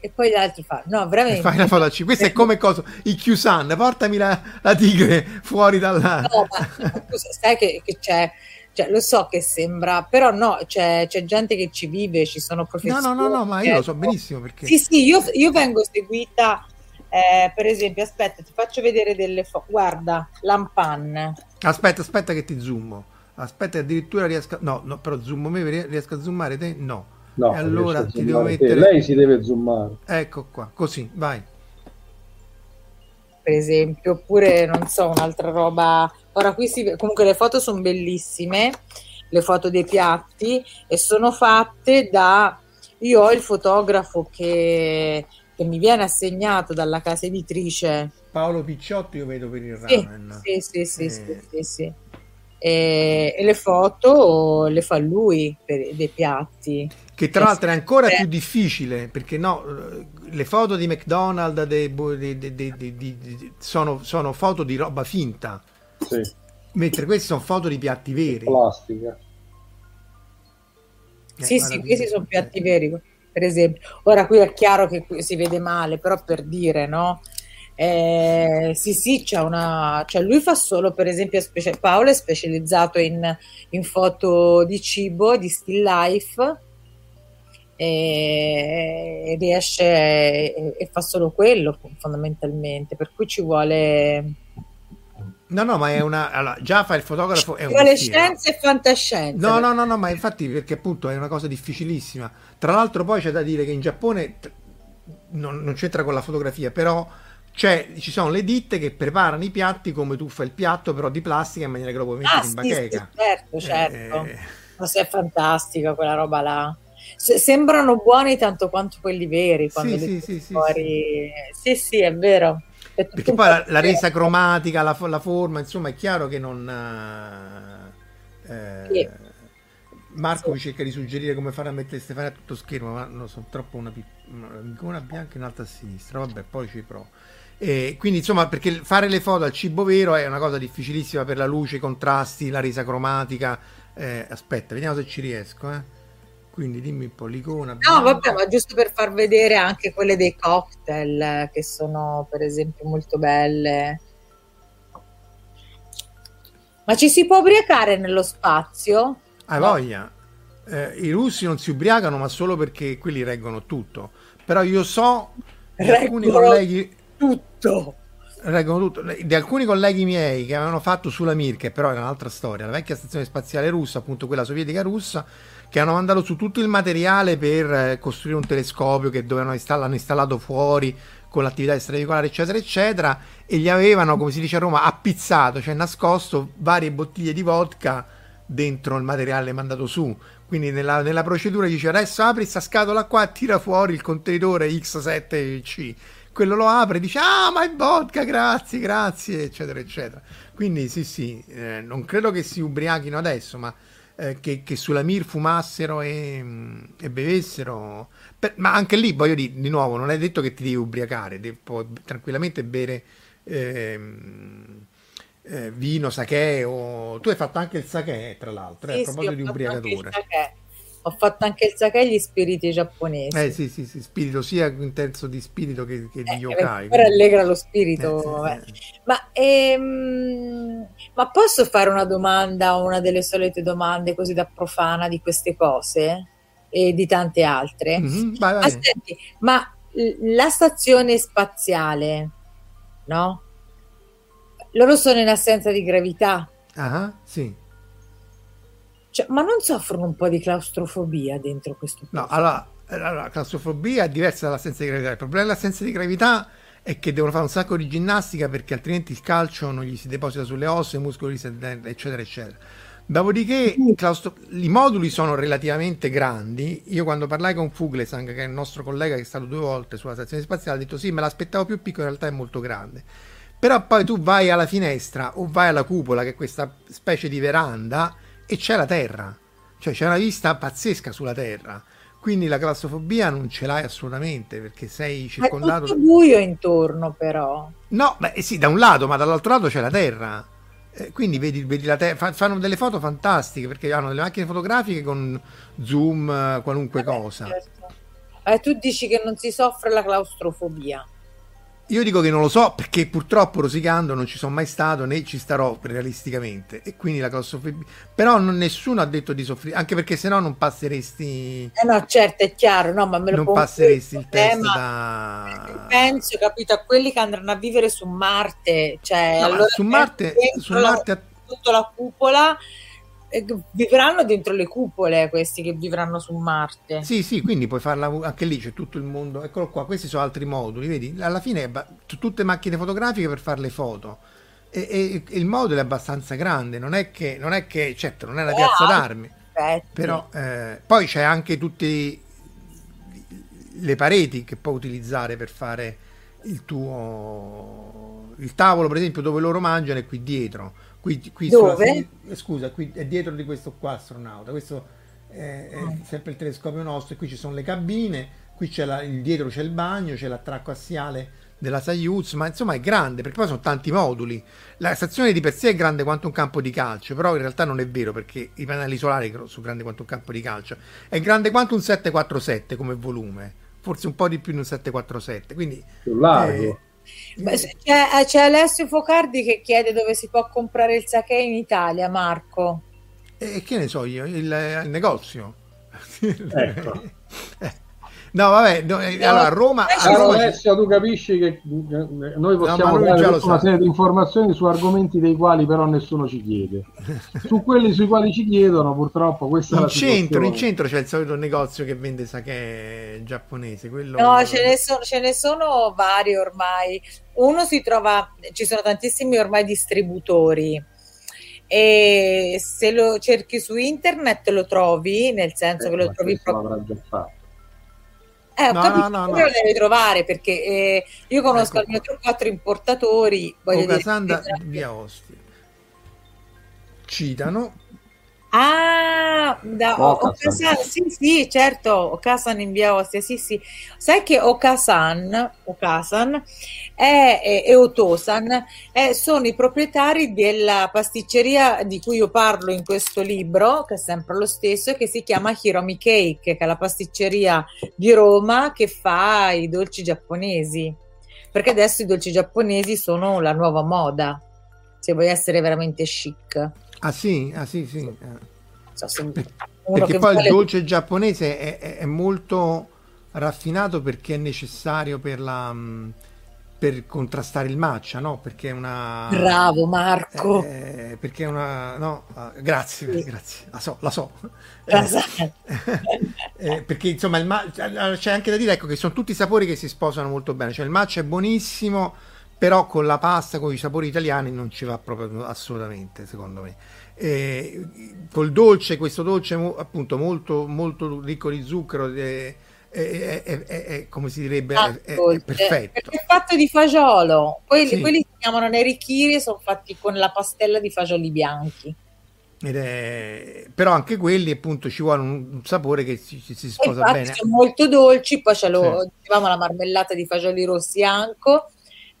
e poi gli altri fanno. No, veramente. Fai la foto al cibo. Questo è come cosa. I Q-San, portami la, la, tigre fuori dalla. No, ma sai che, che c'è cioè, lo so che sembra, però no, c'è, c'è, gente che ci vive, ci sono professionisti. No, no, no, no ma io lo so benissimo perché... Sì, sì, io, io vengo seguita, eh, per esempio, aspetta, ti faccio vedere delle foto. Guarda, Lampan. Aspetta, aspetta che ti zoomo. Aspetta, addirittura riesco... No, no, però zoom me, riesco a zoomare te? No. No, e allora ti devo mettere... Te. Lei si deve zoomare. Ecco qua, così, vai. Per esempio, oppure, non so, un'altra roba Ora qui si comunque le foto sono bellissime, le foto dei piatti e sono fatte da io ho il fotografo che, che mi viene assegnato dalla casa editrice Paolo Picciotti io vedo per il ramen sì sì sì, eh. sì, sì, sì. E, e, le foto le fa lui per, dei piatti che tra l'altro è ancora più difficile perché no le foto di McDonald's de, de, de, sono, sono foto di roba finta sì. Mentre queste sono foto di piatti veri. Plastica. Eh, sì, sì, questi sono piatti veri. per esempio. Ora qui è chiaro che si vede male, però per dire, no? Eh, sì, sì, c'è una, cioè lui fa solo, per esempio, specie, Paolo è specializzato in, in foto di cibo, di still life, e riesce e, e, fa solo quello fondamentalmente, per cui ci vuole... No, no, ma è una... Allora, già fa il fotografo... È Tra le scienze e fantascienze. No, no, no, no, ma infatti perché appunto è una cosa difficilissima. Tra l'altro poi c'è da dire che in Giappone non, non c'entra con la fotografia, però cioè, ci sono le ditte che preparano i piatti come tu fai il piatto, però di plastica in maniera che lo puoi mettere ah, in bacheca. Sì, certo, certo. Eh... Ma se è fantastica quella roba là. Se, sembrano buoni tanto quanto quelli veri quando sì, sì, sì, fuori. Sì. sì, è vero. È Perché poi la, la, resa cromatica, la, la, forma, insomma, è chiaro che non... Eh, sì. Marco mi cerca di suggerire come fare a mettere Stefania a tutto schermo, ma non sono troppo una, una bianca e un'altra a sinistra. Vabbè, poi ci provo. E quindi insomma perché fare le foto al cibo vero è una cosa difficilissima per la luce, i contrasti, la resa cromatica. Eh, aspetta, vediamo se ci riesco. Eh. Quindi dimmi un po' l'icona. No, vabbè, ma giusto per far vedere anche quelle dei cocktail che sono per esempio molto belle. Ma ci si può ubriacare nello spazio? Hai no. voglia. Eh, I russi non si ubriacano, ma solo perché quelli reggono tutto. Però io so di alcuni colleghi tutto. Reggono tutto. Di alcuni colleghi miei che avevano fatto sulla Mir, che però era un'altra storia, la vecchia stazione spaziale russa, appunto quella sovietica russa, che hanno mandato su tutto il materiale per eh, costruire un telescopio che dovevano installare, hanno installato fuori con l'attività extraveicolare, eccetera, eccetera, e gli avevano, come si dice a Roma, appizzato, cioè nascosto varie bottiglie di vodka dentro il materiale mandato su. Quindi nella, nella procedura dice adesso apri questa scatola qua tira fuori il contenitore X7C quello lo apre e dice ah ma è vodka grazie grazie eccetera eccetera quindi sì sì eh, non credo che si ubriachino adesso ma eh, che, che, sulla Mir fumassero e, mm, e bevessero. Per, ma anche lì voglio dire di nuovo non è detto che ti devi ubriacare devi, puoi tranquillamente bere eh, vino, sake o tu hai fatto anche il sake tra l'altro sì, eh, a proposito sì, di ubriacature ho fatto anche il sake gli spiriti giapponesi. Eh sì, sì, sì, spirito sia in terzo di spirito che, che di eh, yokai. Per allegra lo spirito. Eh, sì, sì. Ma, ehm, ma posso fare una domanda, una delle solite domande così da profana di queste cose e di tante altre? Mm-hmm, vai, vai. Aspetti, ma la stazione spaziale, no? Loro sono in assenza di gravità. Ah, sì. Cioè, ma non soffrono un po' di claustrofobia dentro questo posto? No, allora, la claustrofobia è diversa dall'assenza di gravità. Il problema dell'assenza di gravità è che devono fare un sacco di ginnastica perché altrimenti il calcio non gli si deposita sulle ossa, i muscoli, eccetera, eccetera. Dopodiché claustro... i moduli sono relativamente grandi. Io quando parlai con Fuglesang, che è il nostro collega che è stato due volte sulla stazione spaziale, ha detto sì, me l'aspettavo più piccolo, in realtà è molto grande. Però poi tu vai alla finestra o vai alla cupola, che è questa specie di veranda, e c'è la Terra, cioè c'è una vista pazzesca sulla Terra. Quindi la claustrofobia non ce l'hai assolutamente perché sei circondato. È tutto buio intorno, però. No, beh sì, da un lato, ma dall'altro lato c'è la Terra. Eh, quindi vedi, vedi la Terra. fanno delle foto fantastiche perché hanno delle macchine fotografiche con zoom, qualunque eh, cosa. Certo. Eh, tu dici che non si soffre la claustrofobia. Io dico che non lo so perché purtroppo rosicando non ci sono mai stato né ci starò realisticamente. E quindi la claustrofobia però non, nessuno ha detto di soffrire anche perché sennò non passeresti eh no certo è chiaro no ma me lo non passeresti il test da penso capito a quelli che andranno a vivere su Marte cioè no, allora su Marte su Marte la, tutta la cupola vivranno dentro le cupole questi che vivranno su Marte. Sì, sì, quindi puoi farla anche lì, c'è tutto il mondo. Eccolo qua, questi sono altri moduli, vedi? Alla fine è tutte macchine fotografiche per fare le foto. E, e, e il modulo è abbastanza grande, non è che, non è che certo, non è una piazza eh, d'armi. Però eh, poi c'è anche tutte le pareti che puoi utilizzare per fare il tuo il tavolo, per esempio, dove loro mangiano è qui dietro Qui, qui Dove? Sulla, scusa, qui è dietro di questo qua astronauta. Questo è, è mm. sempre il telescopio nostro. E qui ci sono le cabine. Qui c'è la, il dietro c'è il bagno, c'è l'attracco assiale della Soyuz, ma insomma è grande perché poi sono tanti moduli. La stazione di per sé è grande quanto un campo di calcio, però in realtà non è vero perché i pannelli solari sono grandi quanto un campo di calcio. È grande quanto un 747 come volume, forse un po' di più di un 747, quindi più largo. Eh, c'è, c'è, Alessio Focardi che chiede dove si può comprare il sake in Italia, Marco. E che ne so io, il, il negozio. Ecco. eh. No, vabbè, no, eh, allora a Roma, a Roma Alessio, tu capisci che noi possiamo no, dare una sa. serie di informazioni su argomenti dei quali però nessuno ci chiede. su quelli sui quali ci chiedono, purtroppo questa in è la centro, in centro c'è il solito negozio che vende sake giapponese. Quello... No, ce ne, sono, ce ne sono vari ormai. Uno si trova, ci sono tantissimi ormai distributori e se lo cerchi su internet lo trovi, nel senso eh, che lo trovi proprio eh, no, capito, no, no, no. lo devi trovare perché eh, io conosco ecco. almeno 4 importatori. Ocasanda dire, via Ostia. Citano Ah, da Okasan, sì, sì, certo, Okasan in via Ostia, sì, sì. Sai che Okasan, Okasan è, è, e Otosan è, sono i proprietari della pasticceria di cui io parlo in questo libro, che è sempre lo stesso, che si chiama Hiromi Cake, che è la pasticceria di Roma che fa i dolci giapponesi. Perché adesso i dolci giapponesi sono la nuova moda, se vuoi essere veramente chic. Ah sì, ah, sì, sì. So, perché poi il dolce giapponese è, è, è, molto raffinato perché è necessario per la mm, per contrastare il matcha, no? Perché è una Bravo Marco. Eh, perché è una no, ah, grazie, sì. grazie. La so, la so. Esatto. eh, perché insomma il matcha, c'è anche da dire ecco che sono tutti sapori che si sposano molto bene, cioè il matcha è buonissimo, però con la pasta, con i sapori italiani non ci va proprio assolutamente, secondo me. Eh, col dolce, questo dolce appunto molto, molto ricco di zucchero, è, è, è, è come si direbbe, è, perfetto. Perché è fatto di fagiolo, poi sì. quelli si chiamano nerikiri e sono fatti con la pastella di fagioli bianchi. però anche quelli appunto ci vuole un, un sapore che si, si sposa bene. Sono molto dolci, poi c'è lo, sì. dicevamo la marmellata di fagioli rossi anco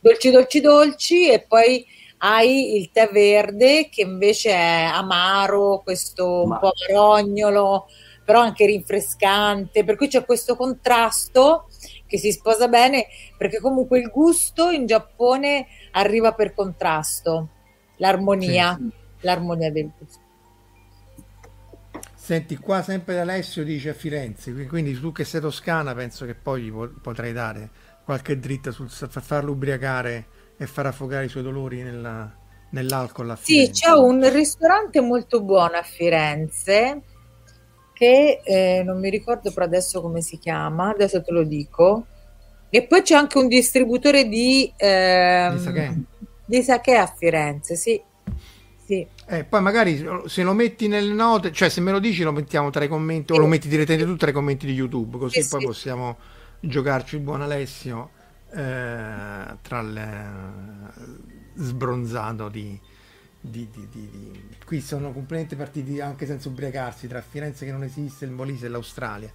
dolci dolci dolci e poi hai il tè verde che invece è amaro, questo Ma... un po' marognolo, però anche rinfrescante, per cui c'è questo contrasto che si sposa bene perché comunque il gusto in Giappone arriva per contrasto, l'armonia, sì. l'armonia del gusto. Senti, qua sempre Alessio dice a Firenze, quindi tu che sei toscana penso che poi potrai dare qualche dritta sul farlo ubriacare e far affogare i suoi dolori nella, nell'alcol. A sì, c'è un ristorante molto buono a Firenze che eh, non mi ricordo però adesso come si chiama, adesso te lo dico. E poi c'è anche un distributore di, ehm, di, sake. di sake a Firenze, sì. sì. Eh, poi magari se lo metti nelle note, cioè se me lo dici lo mettiamo tra i commenti sì. o lo metti direttamente tu tra i commenti di YouTube, così sì, poi possiamo giocarci il buon Alessio eh, tra il sbronzato di, di, di, di, qui sono completamente partiti anche senza ubriacarsi tra Firenze che non esiste, il Molise e l'Australia.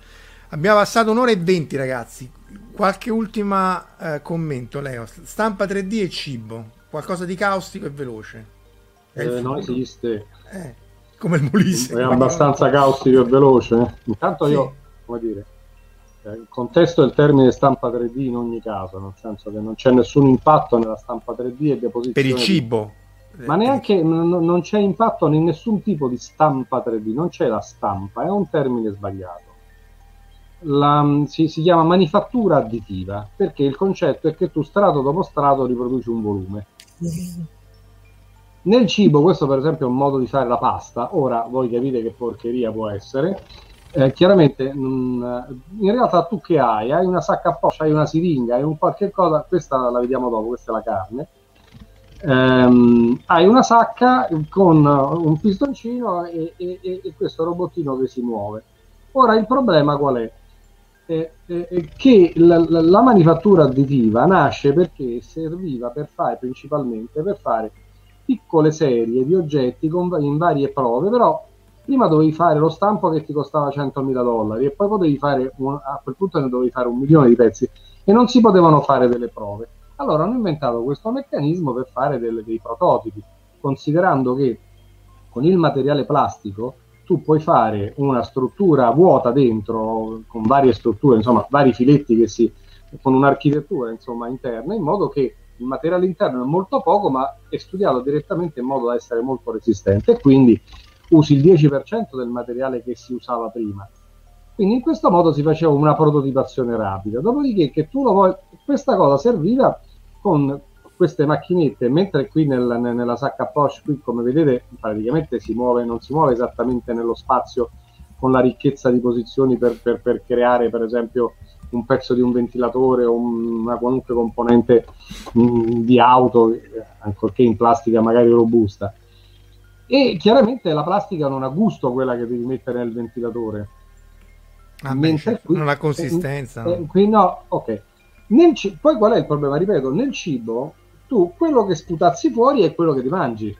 Abbiamo passato un'ora e venti ragazzi. Qualche ultima eh, commento, Leo. Stampa 3D e cibo. Qualcosa di caustico e veloce. Eh, non esiste. Eh, come il Molise. È abbastanza caustico e veloce. Intanto sì. io, come dire, il eh, contesto del termine stampa 3D in ogni caso, nel senso che non c'è nessun impatto nella stampa 3D e deposizione. Per il cibo. Ma neanche n- non c'è impatto in nessun tipo di stampa 3D, non c'è la stampa, è un termine sbagliato. La, si, si, chiama manifattura additiva perché il concetto è che tu strato dopo strato riproduci un volume. Nel cibo, questo per esempio è un modo di fare la pasta. Ora voi capite che porcheria può essere eh, chiaramente mh, in realtà tu che hai? Hai una sacca a posta, hai una siringa, hai un qualche cosa, questa la vediamo dopo, questa è la carne. Um, hai una sacca con un pistoncino e, e, e, questo robottino che si muove. Ora il problema qual è? È, è, è che la, la, la, manifattura additiva nasce perché serviva per fare principalmente per fare piccole serie di oggetti con, in varie prove, però prima dovevi fare lo stampo che ti costava 100.000 dollari e poi potevi fare un, a quel punto ne dovevi fare un milione di pezzi e non si potevano fare delle prove. Allora hanno inventato questo meccanismo per fare delle, dei prototipi, considerando che con il materiale plastico tu puoi fare una struttura vuota dentro, con varie strutture, insomma, vari filetti che si, con un'architettura insomma, interna, in modo che il materiale interno è molto poco, ma è studiato direttamente in modo da essere molto resistente e quindi usi il 10% del materiale che si usava prima. Quindi in questo modo si faceva una prototipazione rapida. Dopodiché che tu lo vuoi, questa cosa serviva con queste macchinette, mentre qui nel, nella sacca Porsche, qui come vedete praticamente si muove, non si muove esattamente nello spazio con la ricchezza di posizioni per, per, per creare per esempio un pezzo di un ventilatore o una qualunque componente mh, mm, di auto, ancorché in plastica magari robusta. E chiaramente la plastica non ha gusto quella che devi mettere nel ventilatore. Ah, Mentre qui, non ha consistenza. Eh, qui no, ok. Nel, poi qual è il problema? Ripeto, nel cibo tu quello che sputazzi fuori è quello che ti mangi.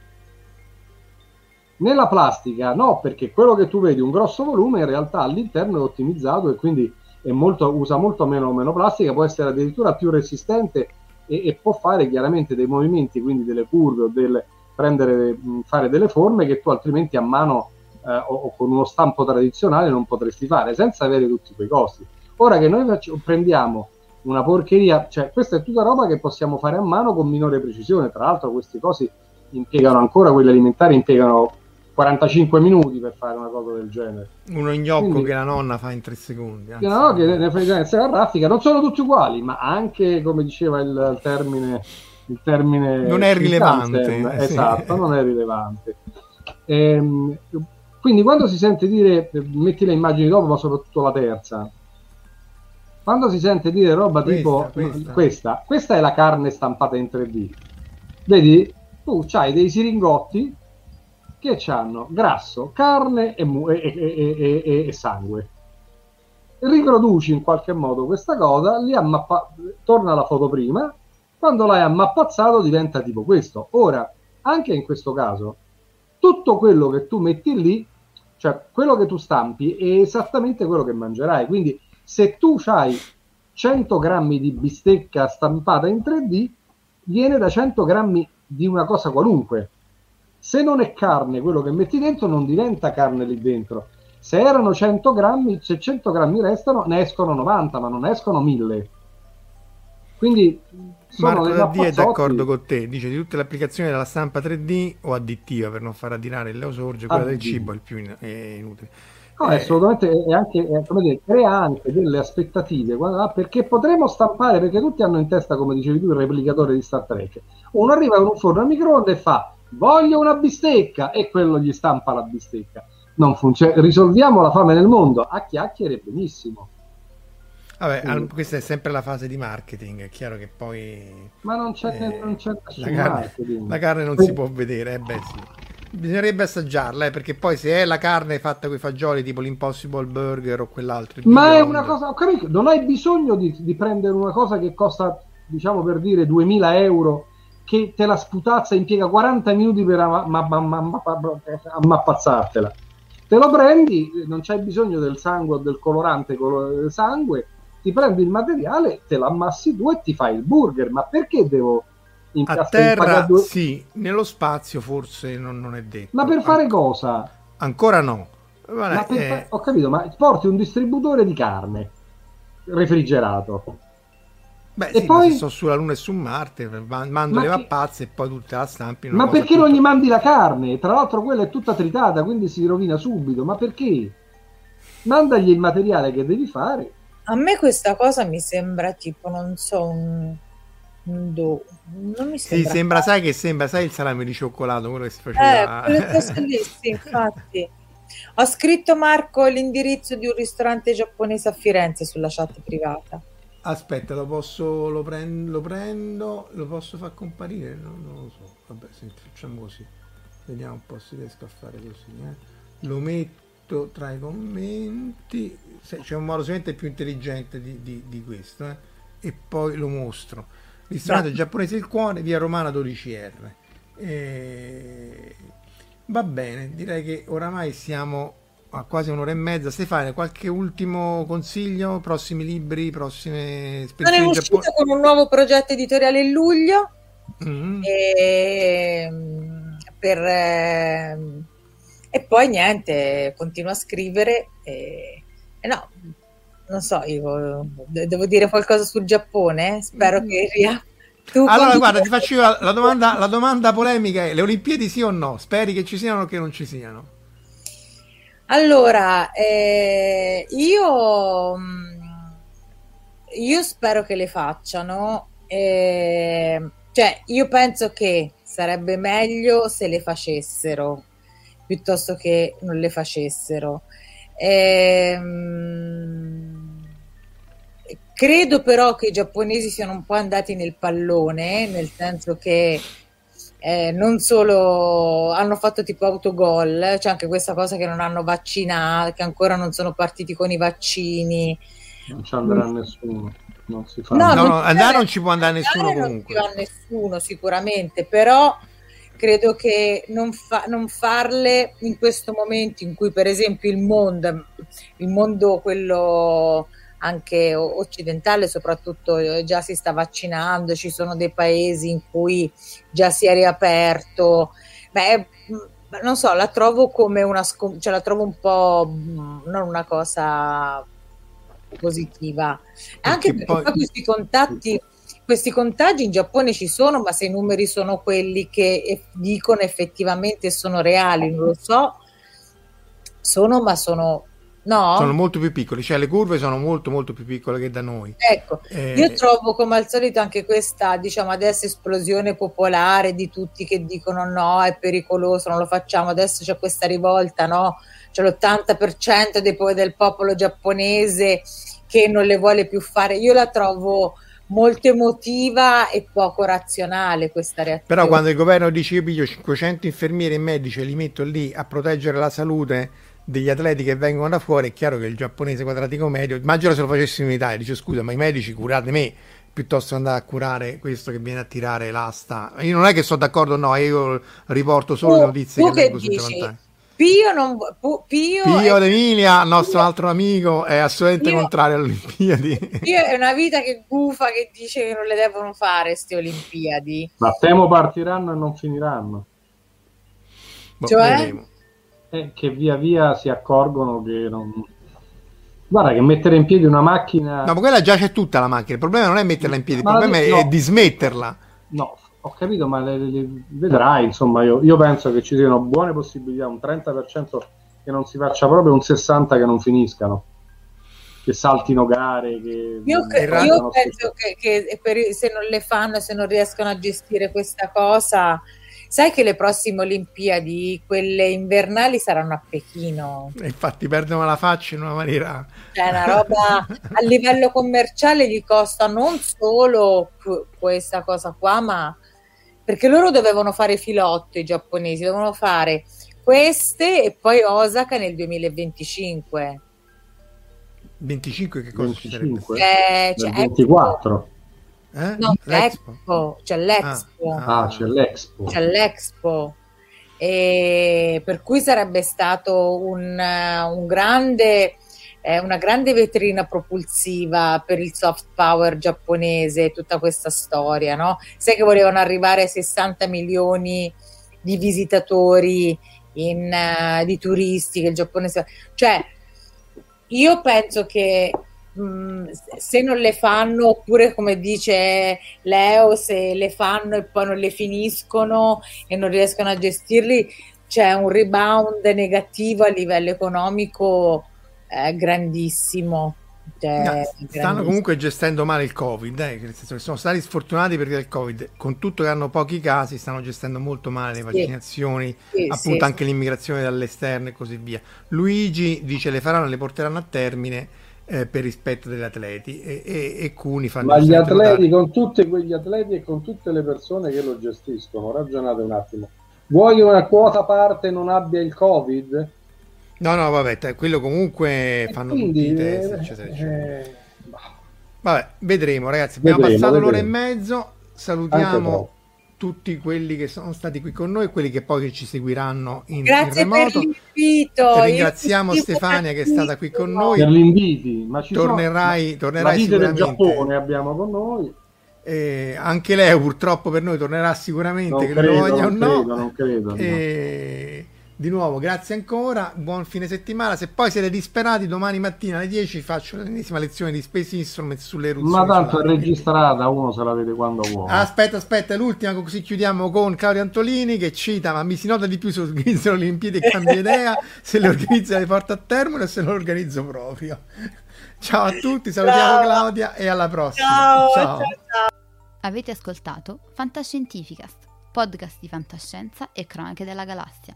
Nella plastica no, perché quello che tu vedi un grosso volume in realtà all'interno è ottimizzato e quindi molto, usa molto meno, meno, plastica, può essere addirittura più resistente e, e, può fare chiaramente dei movimenti, quindi delle curve o del, prendere, fare delle forme che tu altrimenti a mano eh, o, o, con uno stampo tradizionale non potresti fare senza avere tutti quei costi. Ora che noi facciamo, prendiamo una porcheria, cioè questa è tutta roba che possiamo fare a mano con minore precisione, tra l'altro queste cose impiegano ancora, quelle alimentari impiegano 45 minuti per fare una cosa del genere. Uno gnocco Quindi, che la nonna fa in 3 secondi. Anzi, no, che ne fai la raffica, non sono tutti uguali, ma anche, come diceva il termine... Il termine non è rilevante. Tanzen, esatto, non è rilevante. Ehm, quindi quando si sente dire, metti le immagini dopo, ma soprattutto la terza, quando si sente dire roba questa, tipo questa. questa, questa è la carne stampata in 3D. Vedi, tu hai dei siringotti che hanno grasso, carne e, mu- e, e, e, sangue. Riproduci in qualche modo questa cosa, li ammappa- torna alla foto prima, quando l'hai ammappazzato diventa tipo questo. Ora, anche in questo caso, tutto quello che tu metti lì, cioè quello che tu stampi, è esattamente quello che mangerai. Quindi se tu hai 100 grammi di bistecca stampata in 3D, viene da 100 grammi di una cosa qualunque. Se non è carne quello che metti dentro, non diventa carne lì dentro. Se erano 100 grammi, se 100 grammi restano, ne escono 90, ma non escono 1000. Quindi Marco Daddi è d'accordo con te, dice di tutte le applicazioni della stampa 3D o additiva per non far addirare il leosorge, quella del cibo è il più in- è inutile. No, eh, assolutamente, è anche, è, dire, crea anche delle aspettative, guarda, perché potremo stampare, perché tutti hanno in testa, come dicevi tu, il replicatore di Star Trek. Uno arriva con un forno a microonde e fa, voglio una bistecca, e quello gli stampa la bistecca. Non funziona, risolviamo la fame nel mondo, a chiacchiere benissimo. Vabbè, Quindi. questa è sempre la fase di marketing, è chiaro che poi... Ma non c'è, eh, non c'è la carne, la carne non si può vedere, eh beh sì. Bisognerebbe assaggiarla, eh, perché poi se è la carne fatta con i fagioli, tipo l'Impossible Burger o quell'altro. Ma è una cosa, ho capito, non hai bisogno di, di, prendere una cosa che costa, diciamo per dire, 2000 euro, che te la sputazza impiega 40 minuti per ammappazzartela. Te lo prendi, non c'hai bisogno del sangue o del colorante del sangue, ti prendi il materiale, te l'ammassi tu e ti fai il burger. Ma perché devo a terra sì, nello spazio forse non, non, è detto. Ma per fare cosa? Ancora no. Vabbè, eh... Ho capito, ma porti un distributore di carne refrigerato. Beh, e sì, poi sto sulla Luna e su Marte, mando le mappazze e poi tutte la stampi. Ma perché tutta... non gli mandi la carne? Tra l'altro quella è tutta tritata, quindi si rovina subito. Ma perché? Mandagli il materiale che devi fare. A me questa cosa mi sembra tipo, non so, un Do... Non mi sembra. Sì, sembra, sai che sembra, sai il salame di cioccolato, quello che si faceva. Eh, lì, sì, infatti. Ho scritto Marco l'indirizzo di un ristorante giapponese a Firenze sulla chat privata. Aspetta, lo posso, lo prendo, lo, prendo, lo posso far comparire? No, non lo so. Vabbè, senti, facciamo così. Vediamo un po' se riesco a fare così. Eh. Lo metto tra i commenti. C'è un modo sicuramente più intelligente di, di, di questo. Eh. E poi lo mostro ristorante Beh. giapponese Il Cuore, via Romana 12R. E... Va bene, direi che oramai siamo a quasi un'ora e mezza. Stefano, qualche ultimo consiglio? Prossimi libri, prossime spedizioni? Sono uscito Giappone? con un nuovo progetto editoriale in luglio. Mm-hmm. E, per, eh, e poi niente, continuo a scrivere. E, e no, non so, io devo dire qualcosa sul Giappone. Spero mm-hmm. che ria- tu allora, guarda, ti faccio la, la, domanda, la domanda polemica: è, le Olimpiadi sì o no? Speri che ci siano o che non ci siano? Allora, eh, io, mm, io spero che le facciano. Eh, cioè, io penso che sarebbe meglio se le facessero piuttosto che non le facessero. Eh, Credo però che i giapponesi siano un po' andati nel pallone, nel senso che eh, non solo hanno fatto tipo autogol, c'è anche questa cosa che non hanno vaccinato, che ancora non sono partiti con i vaccini. Non ci andrà mm. nessuno. Non si fa. No, no, non andare non ci può andare nessuno andare comunque. Non ci va nessuno sicuramente, però credo che non, fa, non, farle in questo momento in cui per esempio il mondo, il mondo quello anche occidentale soprattutto eh, già si sta vaccinando, ci sono dei paesi in cui già si è riaperto. Beh, mm, non so, la trovo come una scom- cioè la trovo un po' mm, non una cosa positiva. Anche perché, perché poi questi contatti questi contagi in Giappone ci sono, ma se i numeri sono quelli che dicono effettivamente sono reali, non lo so, sono, ma sono No? Sono molto più piccoli, cioè le curve sono molto molto più piccole che da noi. Ecco, eh... io trovo come al solito anche questa, diciamo adesso esplosione popolare di tutti che dicono no, è pericoloso, non lo facciamo, adesso c'è questa rivolta, no? C'è l'80% dei, del popolo giapponese che non le vuole più fare. Io la trovo molto emotiva e poco razionale questa reazione. Però quando il governo dice io piglio 500 infermieri e medici e li metto lì a proteggere la salute degli atleti che vengono da fuori, è chiaro che il giapponese quadratico medio, immagino se lo facessimo in Italia, dice scusa, ma i medici curate me piuttosto che andare a curare questo che viene a tirare l'asta. Io non è che sono d'accordo, no, io riporto solo le notizie che, che leggo dici? Pio, non, Pio, Pio è... d'Emilia, il nostro Pio... altro amico, è assolutamente Pio... contrario alle Olimpiadi. Pio è una vita che gufa che dice che non le devono fare queste Olimpiadi. Ma temo partiranno e non finiranno. Boh, cioè? Eh, che via via si accorgono che non... Guarda che mettere in piedi una macchina... No, ma quella già c'è tutta la macchina, il problema non è metterla in piedi, il ma problema è, no. è dismetterla. No, ho capito, ma le, le, vedrai, insomma, io, io, penso che ci siano buone possibilità, un 30% che non si faccia proprio, un 60% che non finiscano, che saltino gare. Che io, che, io penso che, che per, se non le fanno, se non riescono a gestire questa cosa, Sai che le prossime Olimpiadi, quelle invernali, saranno a Pechino. E infatti perdono la faccia in una maniera... Cioè, una roba a livello commerciale gli costa non solo questa cosa qua, ma perché loro dovevano fare filotto i giapponesi, dovevano fare queste e poi Osaka nel 2025. 25 che cosa 25? Eh, cioè, 24. Eh? No, l'Expo. c'è l'Expo. Ah, ah, c'è l'Expo. C'è l'Expo. E per cui sarebbe stato un, un grande, eh, una grande vetrina propulsiva per il soft power giapponese, tutta questa storia, no? Sai che volevano arrivare a 60 milioni di visitatori, in, uh, di turisti che il Giappone... Cioè, io penso che Mm, se non le fanno, oppure come dice Leo, se le fanno e poi non le finiscono e non riescono a gestirli, c'è un rebound negativo a livello economico eh, grandissimo. Cioè, no, stanno comunque gestendo male il Covid, eh, nel senso che sono stati sfortunati perché il Covid, con tutto che hanno pochi casi, stanno gestendo molto male le vaccinazioni, sì, appunto sì, anche sì. l'immigrazione dall'esterno e così via. Luigi dice le faranno, le porteranno a termine eh, per rispetto degli atleti e, e, e Cuni fanno ma gli atleti notare... con tutti quegli atleti e con tutte le persone che lo gestiscono ragionate un attimo vuoi una quota parte non abbia il covid no no vabbè t- quello comunque fanno quindi, tutti i test eh, eccetera, eccetera. Eh, vabbè vedremo ragazzi abbiamo vedremo, passato vedremo. l'ora e mezzo salutiamo tutti quelli che sono stati qui con noi quelli che poi ci seguiranno in, Grazie in remoto. per l'invito. Ti ringraziamo Stefania che è stata qui con noi. Per l'inviti, ma ci tornerai, sono... tornerai la sicuramente. del Giappone abbiamo con noi. Eh, anche lei purtroppo per noi tornerà sicuramente, Non che credo, lo voglia o non no. credo, non credo, no. E di nuovo, grazie ancora, buon fine settimana. Se poi siete disperati, domani mattina alle 10 faccio l'ennesima lezione di Space Instrument sulle eruzioni. Ma tanto è registrata, uno se la vede quando vuole. Aspetta, aspetta, l'ultima, così chiudiamo con Claudio Antolini che cita: Ma mi si nota di più se organizzano le Olimpiadi e cambia idea, se le organizza le porta a termine o se le organizzo proprio. Ciao a tutti, salutiamo Ciao. Claudia e alla prossima. Ciao, ciao, ciao. Avete ascoltato Fantascientificast, podcast di fantascienza e cronache della galassia,